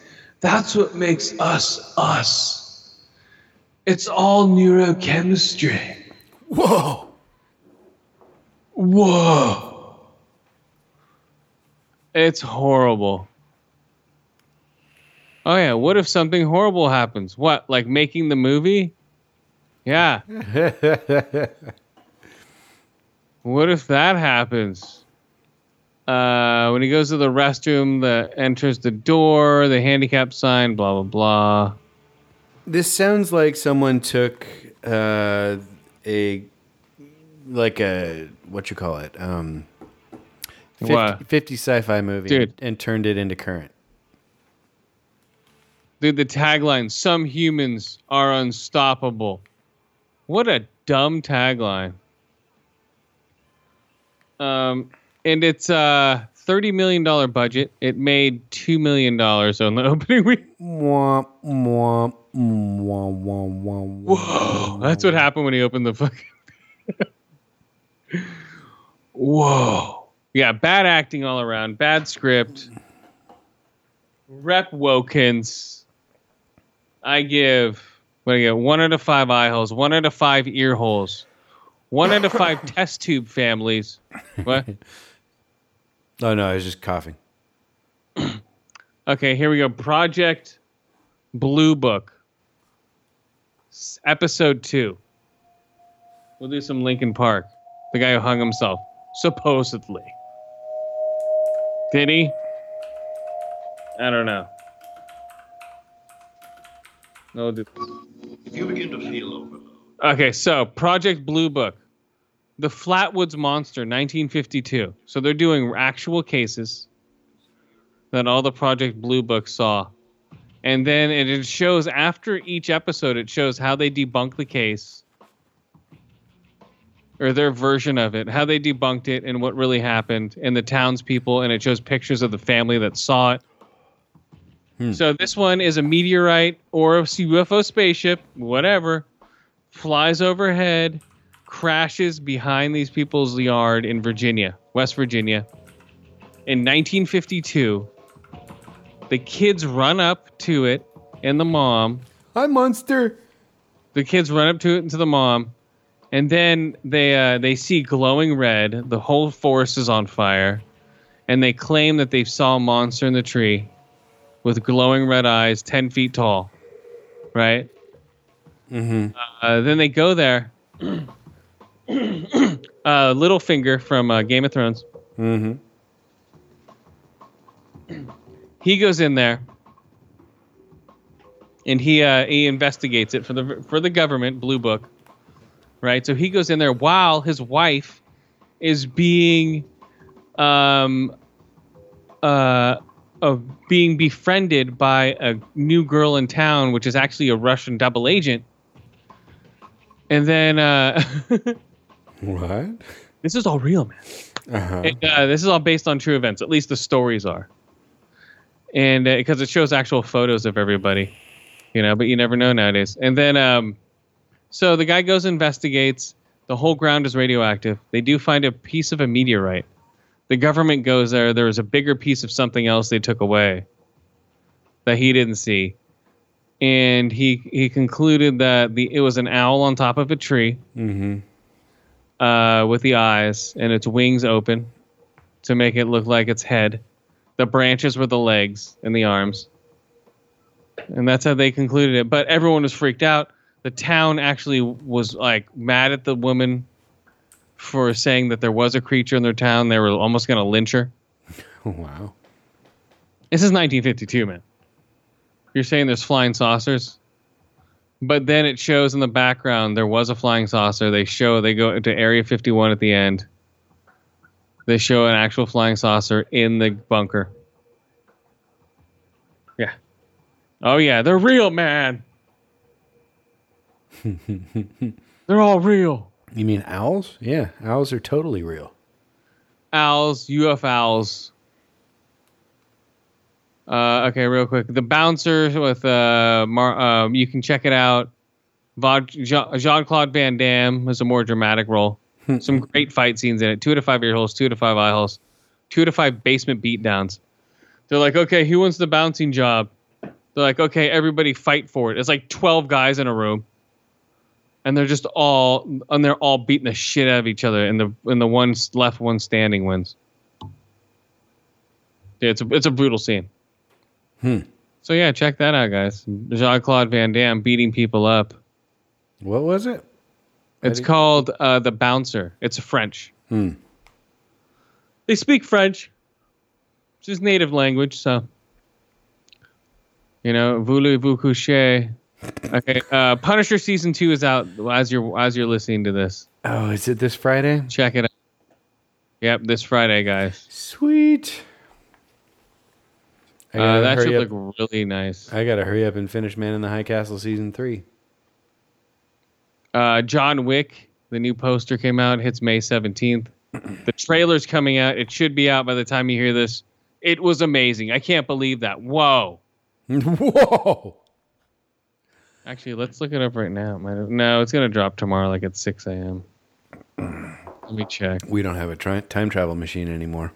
That's what makes us us. It's all neurochemistry. Whoa. Whoa. It's horrible. Oh yeah, what if something horrible happens? What, like making the movie? Yeah. [laughs] What if that happens? Uh, when he goes to the restroom, the enters the door, the handicap sign, blah blah blah. This sounds like someone took uh, a like a what you call it um 50, What? 50 sci-fi movie Dude. and turned it into current. Dude, the tagline, some humans are unstoppable. What a dumb tagline. Um, and it's a thirty million dollar budget. It made two million dollars on the [laughs] opening week. Whoa, that's what happened when he opened the fucking. [laughs] Whoa. Yeah, bad acting all around, bad script. Rep Wokins. I give what do I get? One out of five eye holes, one out of five ear holes, one out of five [laughs] test tube families. What? [laughs] Oh no, I was just coughing. [clears throat] Okay, here we go. Project Blue Book, S- episode two. We'll do some Linkin Park. The guy who hung himself, supposedly. Did he? I don't know. No, did- If you begin to feel overload, Okay, so Project Blue Book, the Flatwoods Monster, 1952. So they're doing actual cases that all the Project Blue Book saw, and then it shows after each episode, it shows how they debunk the case. Or their version of it, how they debunked it, and what really happened, and the townspeople, and it shows pictures of the family that saw it. So this one is a meteorite or a UFO spaceship, whatever, flies overhead, crashes behind these people's yard in Virginia, West Virginia. In 1952, the kids run up to it and the mom. Hi, monster. The kids run up to it and to the mom, and then they uh, they see glowing red. The whole forest is on fire, and they claim that they saw a monster in the tree with glowing red eyes, ten feet tall. Right. Mm-hmm. Uh, then they go there. [clears throat] uh, Littlefinger from uh, Game of Thrones. Mm-hmm. He goes in there, and he uh, he investigates it for the for the government Blue Book, right? So he goes in there while his wife is being, um, uh, of being befriended by a new girl in town, which is actually a Russian double agent. And then uh, [laughs] What? this is all real, man. Uh-huh. And, uh, this is all based on true events. At least the stories are, and because it shows actual photos of everybody, you know. But you never know nowadays. And then, um, so the guy goes investigates. The whole ground is radioactive. They do find a piece of a meteorite. The government goes there. There was a bigger piece of something else they took away that he didn't see, and he he concluded that the it was an owl on top of a tree Mm-hmm. uh, with the eyes and its wings open to make it look like its head. The branches were the legs and the arms. And that's how they concluded it. But everyone was freaked out. The town actually was like mad at the woman for saying that there was a creature in their town. They were almost going to lynch her. [laughs] wow. This is 1952, man. You're saying there's flying saucers? But then it shows in the background there was a flying saucer. They show they go to Area 51 at the end. They show an actual flying saucer in the bunker. Yeah. Oh yeah, they're real, man. [laughs] They're all real. You mean owls? Yeah, owls are totally real. Owls, UF owls. Uh, okay, real quick. The Bouncer with uh, Mar- uh, you can check it out. Jean Claude Van Damme has a more dramatic role. [laughs] Some great fight scenes in it. Two to five ear holes, two to five eye holes, two to five basement beatdowns. They're like, okay, who wants the bouncing job? They're like, okay, everybody fight for it. It's like twelve guys in a room, and they're just all and they're all beating the shit out of each other, and the and the one left one standing wins. Yeah, it's a it's a brutal scene. Hmm. So yeah, check that out, guys. Jean Claude Van Damme beating people up. What was it? It's called uh, the Bouncer. It's French. Hmm. They speak French. It's his native language, so you know, voulez-vous coucher? Okay, uh, Punisher season two is out as you're as you're listening to this. Oh, is it this Friday? Check it out. Yep, this Friday, guys. Sweet. Uh, that should up. look really nice. I gotta hurry up and finish Man in the High Castle season three. Uh, John Wick, the new poster came out, hits May 17th. the trailer's coming out. It should be out by the time you hear this. It was amazing. I can't believe that. Whoa. [laughs] Whoa. Actually, let's look it up right now. It might have- no, it's going to drop tomorrow, like at 6 a.m. Let me check. We don't have a tri- time travel machine anymore.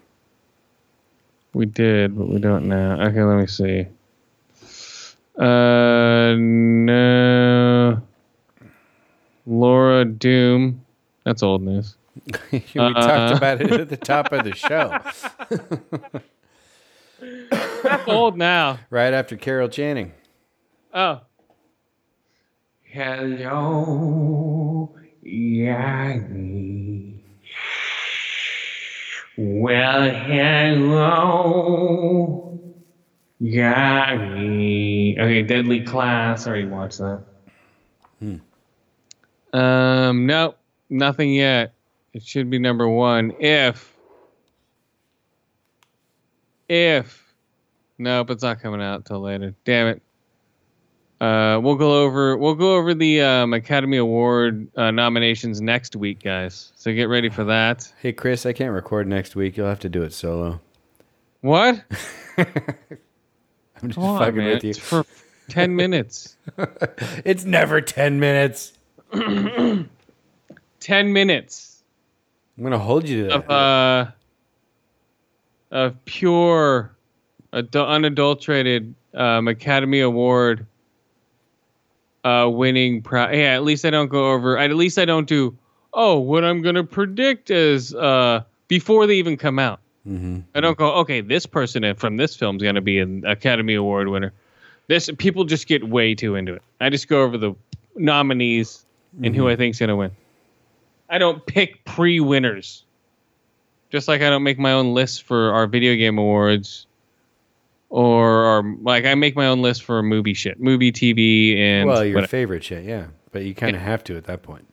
We did, but we don't now. Okay, let me see. Uh, no. Laura Doom. That's old news. [laughs] we Uh, talked about it at the top of the show. [laughs] That's old now. right after Carol Channing. Oh. Hello, Yanni. Well, hello, Yanni. Okay, Deadly Class. I Already watched that. Hmm. Um, nope, nothing yet. It should be number one if, if, nope, it's not coming out till later. Damn it. Uh, we'll go over we'll go over the um, Academy Award uh, nominations next week, guys. So get ready for that. Hey, Chris, I can't record next week. You'll have to do it solo. What? [laughs] I'm just on, fucking man. with you. It's for ten [laughs] minutes. it's never 10 minutes. [clears throat] ten minutes I'm going to hold you to that. of uh of pure, adu- unadulterated um, Academy Award uh, winning. Pro- yeah, at least I don't go over. At least I don't do. Oh, what I'm gonna predict is uh, before they even come out. mm-hmm. I don't go, okay, this person from this film's going to be an Academy Award winner. This people just get way too into it. I just go over the nominees and who Mhm. I think's going to win. I don't pick pre-winners. Just like I don't make my own list for our video game awards or our, like I make my own list for movie shit, movie, TV, and well, your whatever. favorite shit, yeah. But you kind of have to at that point.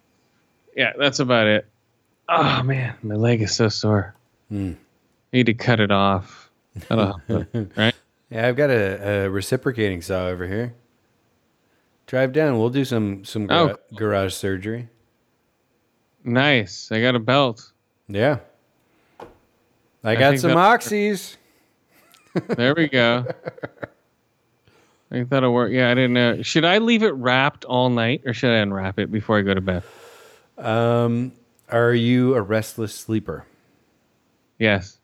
yeah, that's about it. Oh man, my leg is so sore. Hmm. Need to cut it off. That'll help it, right? Yeah, I've got a, a reciprocating saw over here. Drive down. We'll do some some gar- Oh. garage surgery. Nice. I got a belt. Yeah. I I got some oxys. There we go. I think that'll work. Yeah, I didn't know. Should I leave it wrapped all night or should I unwrap it before I go to bed? Um, are you a restless sleeper? Yes.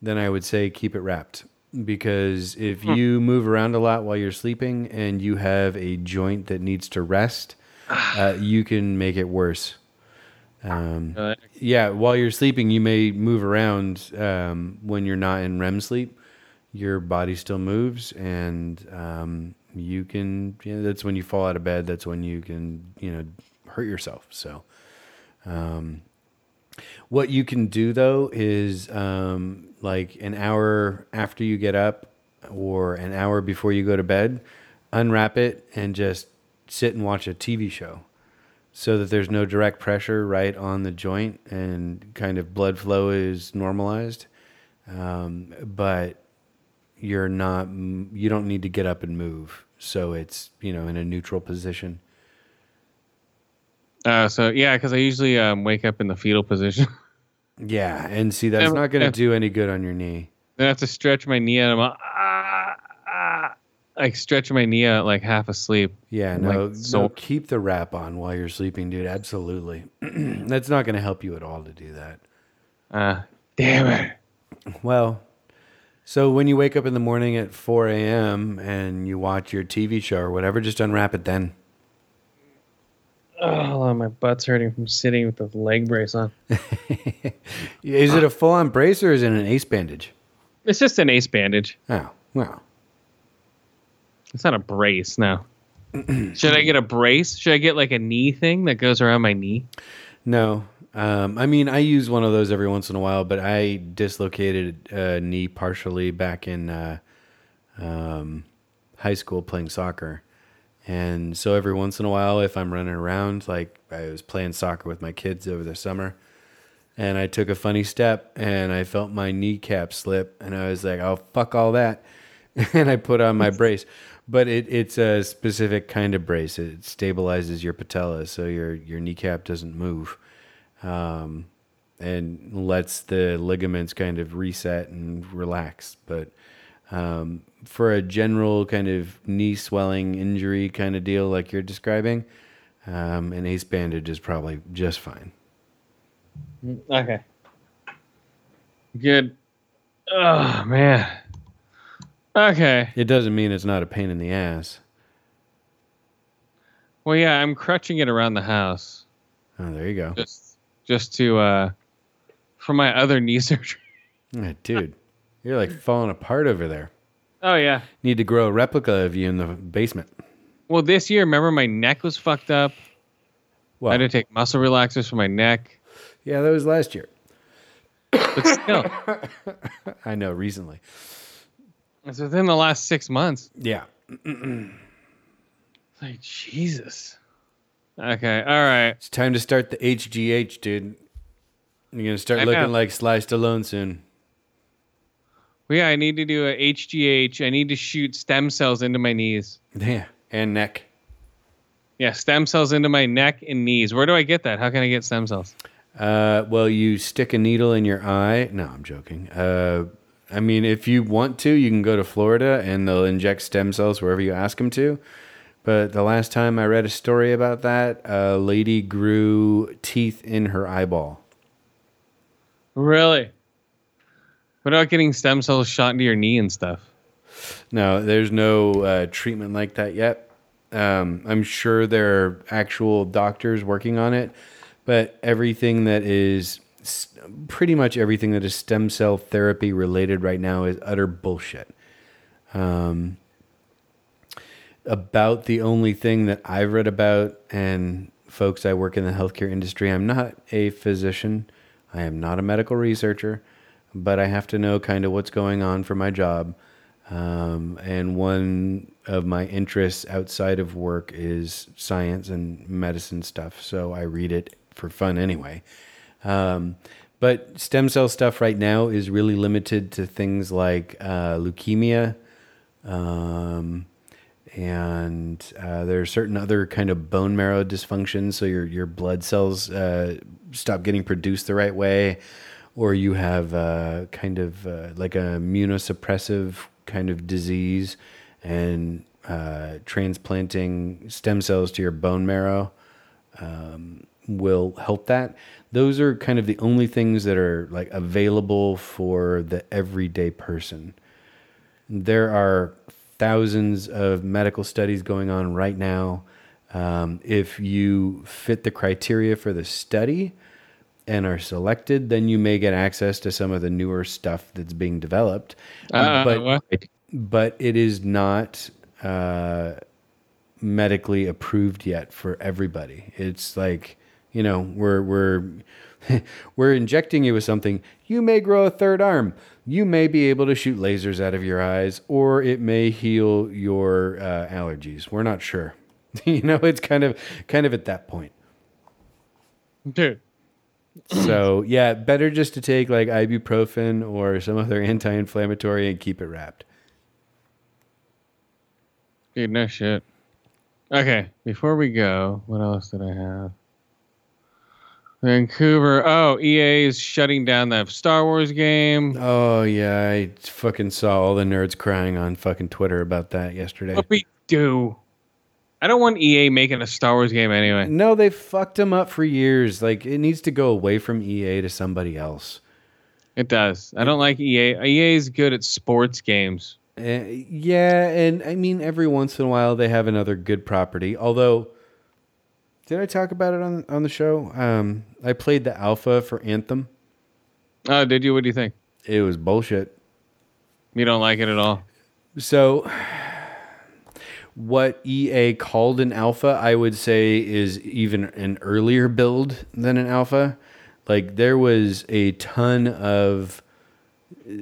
Then I would say keep it wrapped because if Hmm. you move around a lot while you're sleeping and you have a joint that needs to rest, [sighs] uh, you can make it worse. Um, yeah, while you're sleeping, you may move around um, when you're not in REM sleep. Your body still moves, and um, you can. You know, that's when you fall out of bed. That's when you can, you know, hurt yourself. So, um, what you can do though is um, like an hour after you get up, or an hour before you go to bed, unwrap it and just sit and watch a TV show so that there's no direct pressure right on the joint and kind of blood flow is normalized. Um, but you're not, you don't need to get up and move. So it's, you know, in a neutral position. Uh, so yeah, because I usually um, wake up in the fetal position. [laughs] Yeah. And see, that's And- not going to do any good on your knee. then I have to stretch my knee out. I'm like, ah, ah, like stretching my knee out like half asleep. Yeah, no, like, so no, keep the wrap on while you're sleeping, dude. Absolutely. [clears throat] that's not going to help you at all to do that. uh, damn it. Well, so when you wake up in the morning at 4 a.m. and you watch your TV show or whatever, just unwrap it then. Oh, my butt's hurting from sitting with the leg brace on. [laughs] Is it a full on brace or is it an ace bandage? It's just an ace bandage. Oh, well. It's not a brace now. [clears throat] Should I get a brace? Should I get like a knee thing that goes around my knee? No. Um, I mean, I use one of those every once in a while, but I dislocated a knee partially back in uh, um, high school playing soccer. And so every once in a while, if I'm running around, like I was playing soccer with my kids over the summer, and I took a funny step and I felt my kneecap slip, and I was like, "Oh fuck all that," [laughs] and I put on my brace. But it, it's a specific kind of brace. It stabilizes your patella, so your your kneecap doesn't move, um, and lets the ligaments kind of reset and relax. But um, for a general kind of knee swelling injury kind of deal, like you're describing, um, an ace bandage is probably just fine. Okay. Good. Oh man. Okay. It doesn't mean it's not a pain in the ass. Well, yeah, I'm crutching it around the house Oh, there you go. just just to uh for my other knee [laughs] surgery. Dude, you're like falling apart over there. Oh yeah. Need to grow a replica of you in the basement. Well, this year, remember my neck was fucked up. Well, I had to take muscle relaxers for my neck. yeah, that was last year. But still, [laughs] I know, recently. it's within the last six months. Yeah. Like Jesus. Okay. All right. It's time to start the HGH, dude. You're gonna start I looking know. like Sly Stallone soon. Well, yeah, I need to do a HGH. I need to shoot stem cells into my knees. Yeah, and neck. Yeah, stem cells into my neck and knees. Where do I get that? How can I get stem cells? Uh, well, you stick a needle in your eye. No, I'm joking. Uh, I mean, if you want to, you can go to Florida and they'll inject stem cells wherever you ask them to. But the last time I read a story about that, a lady grew teeth in her eyeball. Really? What about getting stem cells shot into your knee and stuff? No, there's no uh, treatment like that yet. Um, I'm sure there are actual doctors working on it, but everything that is pretty much everything that is stem cell therapy related right now is utter bullshit. Um, about the only thing that I've read about, and folks, I work in the healthcare industry. I'm not a physician, I am not a medical researcher, but I have to know kind of what's going on for my job. Um, and one of my interests outside of work is science and medicine stuff. So I read it for fun anyway. Um, but stem cell stuff right now is really limited to things like uh, leukemia. Um, and uh, there are certain other kind of bone marrow dysfunctions. So your your blood cells uh, stop getting produced the right way, or you have uh, kind of uh, like a immunosuppressive kind of disease, and uh, transplanting stem cells to your bone marrow um, will help that. Those are kind of the only things that are like available for the everyday person. There are thousands of medical studies going on right now. Um, if you fit the criteria for the study, and are selected, then you may get access to some of the newer stuff that's being developed. Uh, but but it is not uh, medically approved yet for everybody. It's like you know we're we're [laughs] we're injecting you with something. You may grow a third arm. You may be able to shoot lasers out of your eyes, or it may heal your uh, allergies. We're not sure. [laughs] you know, it's kind of kind of at that point. Dude. So yeah, better just to take like ibuprofen or some other anti-inflammatory and keep it wrapped. Dude, no shit. Okay, before we go, what else did I have? Vancouver. Oh, EA is shutting down that Star Wars game. Oh yeah, I fucking saw all the nerds crying on fucking Twitter about that yesterday. What we do? I don't want EA making a Star Wars game anyway. No, they fucked them up for years. Like it needs to go away from EA to somebody else. It does. I don't like EA. EA is good at sports games. Uh, yeah, and I mean every once in a while they have another good property. Although, did I talk about it on on the show? Um, I played the alpha for Anthem. Oh, did you? What do you think? It was bullshit. You don't like it at all. So, what EA called an alpha, I would say, is even an earlier build than an alpha. Like there was a ton of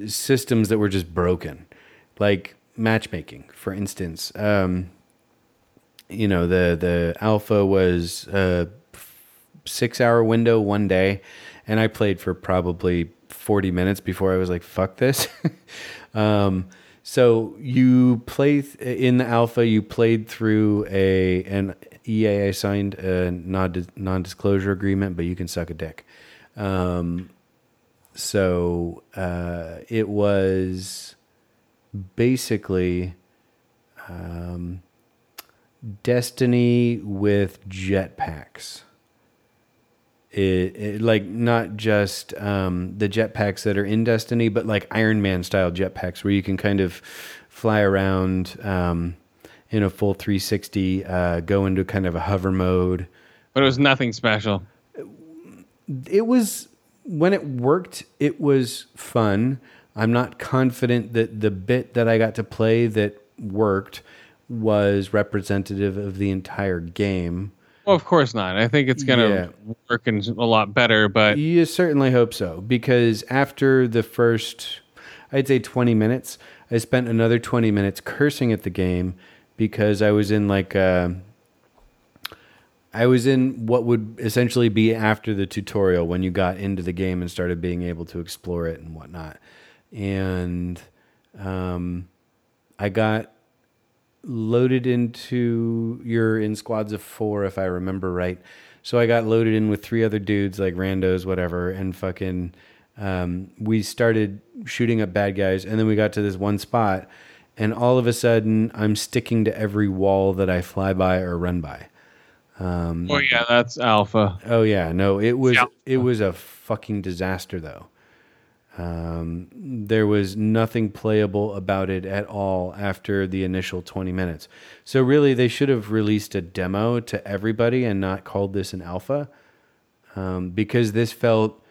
systems that were just broken, like matchmaking, for instance. Um, you know, the the alpha was a six hour window one day, and I played for probably forty minutes before I was like, "Fuck this." [laughs] um, so you play th- in the alpha. You played through a an EA signed a non disclosure agreement, but you can suck a dick. Um, so uh, it was basically um, Destiny with jetpacks. It, it like not just um, the jetpacks that are in Destiny, but like Iron Man style jetpacks where you can kind of fly around um, in a full 360, uh, go into kind of a hover mode. But it was nothing special. It was when it worked, it was fun. I'm not confident that the bit that I got to play that worked was representative of the entire game. Well, of course not. I think it's gonna Yeah. work in a lot better. But You certainly hope so because after the first, I'd say 20 minutes, I spent another 20 minutes cursing at the game because I was in like, uh, I was in what would essentially be after the tutorial when you got into the game and started being able to explore it and whatnot. And um, I got loaded into you're in squads of four if I remember right. So I got loaded in with three other dudes like randos, whatever, and fucking um, we started shooting up bad guys, and then we got to this one spot, and all of a sudden I'm sticking to every wall that I fly by or run by. Um, oh yeah, that's alpha. Oh yeah, no, it was it was a fucking disaster though. Um, there was nothing playable about it at all after the initial 20 minutes. So really, they should have released a demo to everybody and not called this an alpha, um, because this felt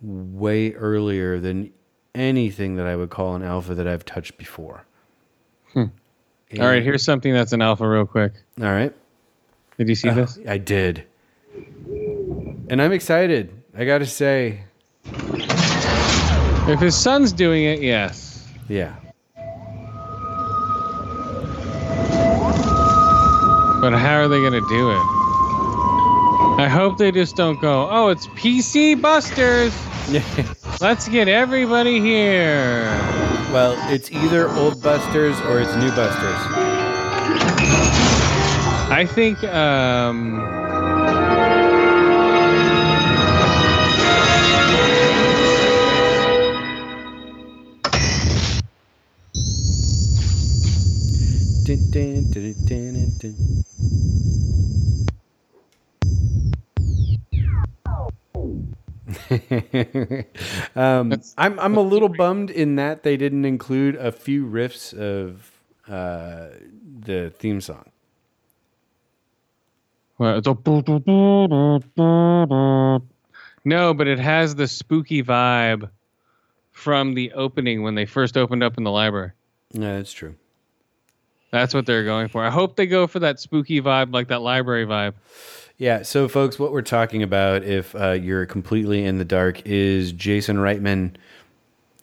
way earlier than anything that I would call an alpha that I've touched before. All right, here's something that's an alpha, real quick. All right. Did you see Uh, this? I did. And I'm excited. I got to say, If his son's doing it, yes. yeah. But how are they gonna do it? I hope they just don't go. Oh, it's PC Busters. [laughs] Let's get everybody here. Well, it's either old Busters or it's new Busters. I think um [laughs] um, I'm I'm a little bummed in that they didn't include a few riffs of uh, the theme song. well, No, but it has the spooky vibe from the opening when they first opened up in the library. Yeah, that's true. That's what they're going for. I hope they go for that spooky vibe, like that library vibe. Yeah, so folks, what we're talking about, if uh, you're completely in the dark, is Jason Reitman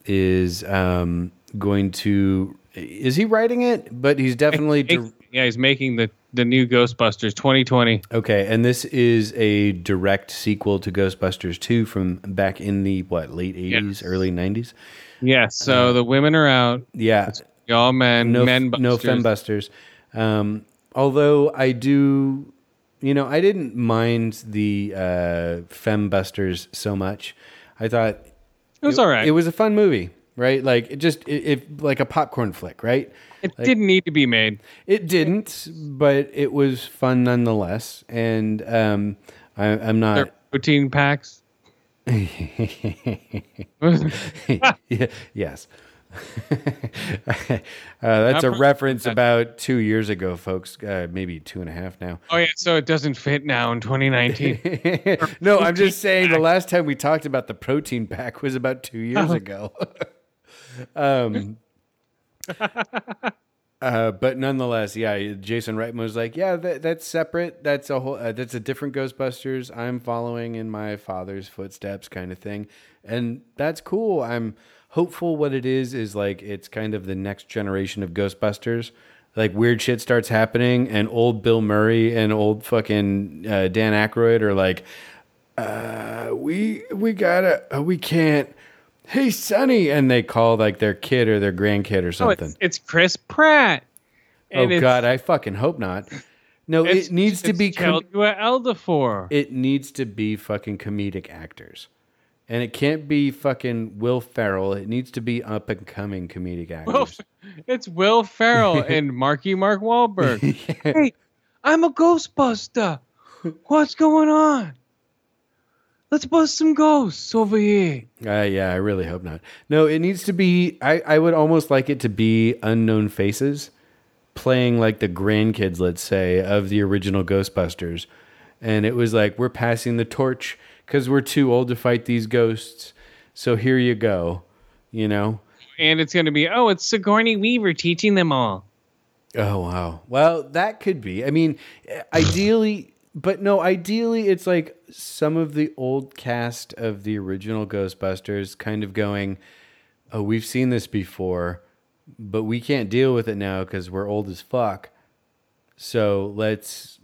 is um, going to. Is he writing it? But he's definitely. dir- yeah, he's making the the new Ghostbusters 2020. okay, and this is a direct sequel to Ghostbusters 2 from back in the, what, late 80s, early 90s? Yeah, so the women are out. Yeah. All men, no, men no busters. fembusters. Um, although I do, you know, I didn't mind the uh, fembusters so much. I thought It was all right. It was a fun movie, right? Like it just, it, it like a popcorn flick, right? It Like- didn't need to be made. It didn't, but it was fun nonetheless. And um, I, I'm not. Protein packs. [laughs] [laughs] Yeah, yes. [laughs] uh, that's a reference about two years ago, folks. Uh, maybe two and a half now. Oh yeah, so it doesn't fit now in 2019. [laughs] no, I'm just saying the last time we talked about the protein pack was about two years Oh. ago. [laughs] um, uh, but nonetheless, yeah, Jason Reitman was like, yeah, that, that's separate. That's a whole. Uh, that's a different Ghostbusters. I'm following in my father's footsteps, kind of thing, and that's cool. I'm hopeful. What it is is like it's kind of the next generation of Ghostbusters. Like weird shit starts happening, and old Bill Murray and old fucking uh, Dan Aykroyd are like, uh, we we gotta, uh, we can't. Hey, Sonny, and they call like their kid or their grandkid or Oh, something. it's, it's Chris Pratt. Oh And it's- God, I fucking hope not. No, it needs to be. Com- it needs to be fucking comedic actors, and it can't be fucking Will Ferrell. It needs to be up and coming comedic Will, actors. it's Will Ferrell [laughs] and Marky Mark Wahlberg. Hey, I'm a Ghostbuster. What's going on? Let's bust some ghosts over here. Uh, yeah, I really hope not. No, it needs to be. I, I would almost like it to be unknown faces playing like the grandkids, let's say, of the original Ghostbusters. And it was like, we're passing the torch because we're too old to fight these ghosts. So here you go, you know? And it's going to be, oh, it's Sigourney Weaver teaching them all. Oh wow. Well, that could be. I mean, eh, ideally, but no, ideally it's like some of the old cast of the original Ghostbusters kind of going, "Oh, we've seen this before, but we can't deal with it now cuz we're old as fuck." So, let's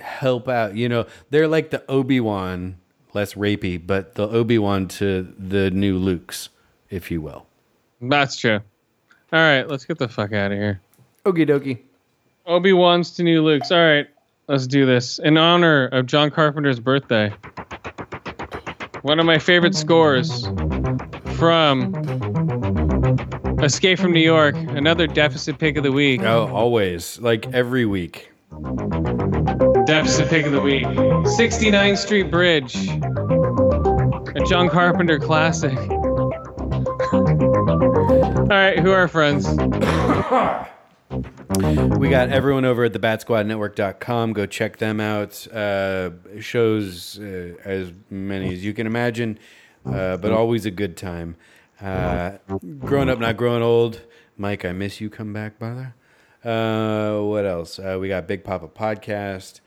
help out. You know, they're like the Obi-Wan, less rapey, but the Obi-Wan to the new Luke's, if you will. That's true. All right, let's get the fuck out of here. Okie dokie. Obi Wan's to new Luke's. All right, let's do this in honor of John Carpenter's birthday. One of my favorite scores from Escape from New York. Another deficit pick of the week. Oh, always. Like every week. Deficit pick of the week. 69th Street Bridge. A John Carpenter classic. All right, who are friends? We got everyone over at the batsquadnetwork.com. Go check them out. Uh, shows uh, as many as you can imagine, uh, but always a good time. Uh, growing up, not growing old. Mike, I miss you. Come back, brother. Uh, what else? Uh, we got Big Papa Podcast,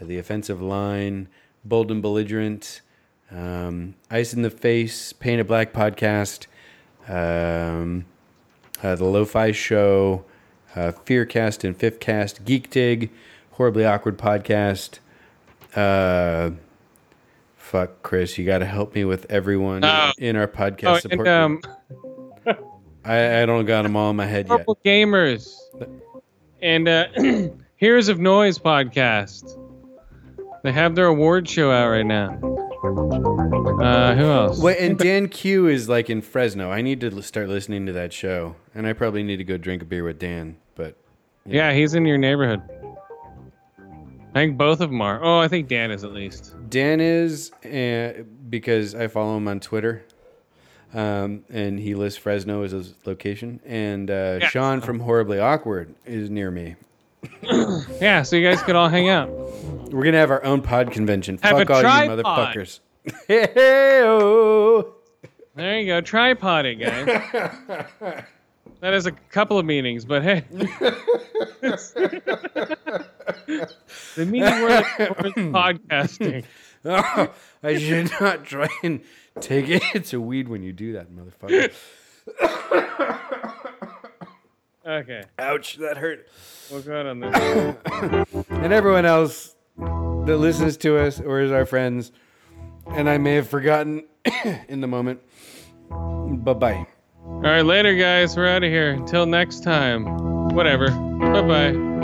The Offensive Line, Bold and Belligerent, um, Ice in the Face, paint a Black Podcast, um, uh, The Lo-Fi Show, uh, Fearcast and Fifth Cast, Geek Dig, Horribly Awkward Podcast. Uh, fuck, Chris, you got to help me with everyone Oh. in our podcast Oh, support and um, I, I don't got them all in my head yet. Gamers and uh, [clears throat] Heroes of Noise podcast. They have their award show out right now. Uh, who else? Wait, and Dan Q is like in Fresno. I need to start listening to that show, and I probably need to go drink a beer with Dan. But Yeah, he's in your neighborhood. I think both of them are. Oh, I think Dan is at least. Dan is uh, because I follow him on Twitter, um, and he lists Fresno as his location. And uh, Yeah. Sean from Horribly Awkward is near me. [coughs] Yeah, so you guys could all hang out. We're gonna have our own pod convention. Have Fuck all tripod. you motherfuckers. [laughs] Hey-oh. There you go. Tripod it, guys. [laughs] that has a couple of meanings, but hey. [laughs] the meaning word is podcasting. Oh, I should not try and take it. It's a weed when you do that, motherfucker. Okay. Ouch, that hurt. We'll go out on this. and everyone else that listens to us or is our friends, and I may have forgotten [coughs] in the moment. Bye bye. All right, later, guys. We're out of here. Until next time. Whatever. Bye bye.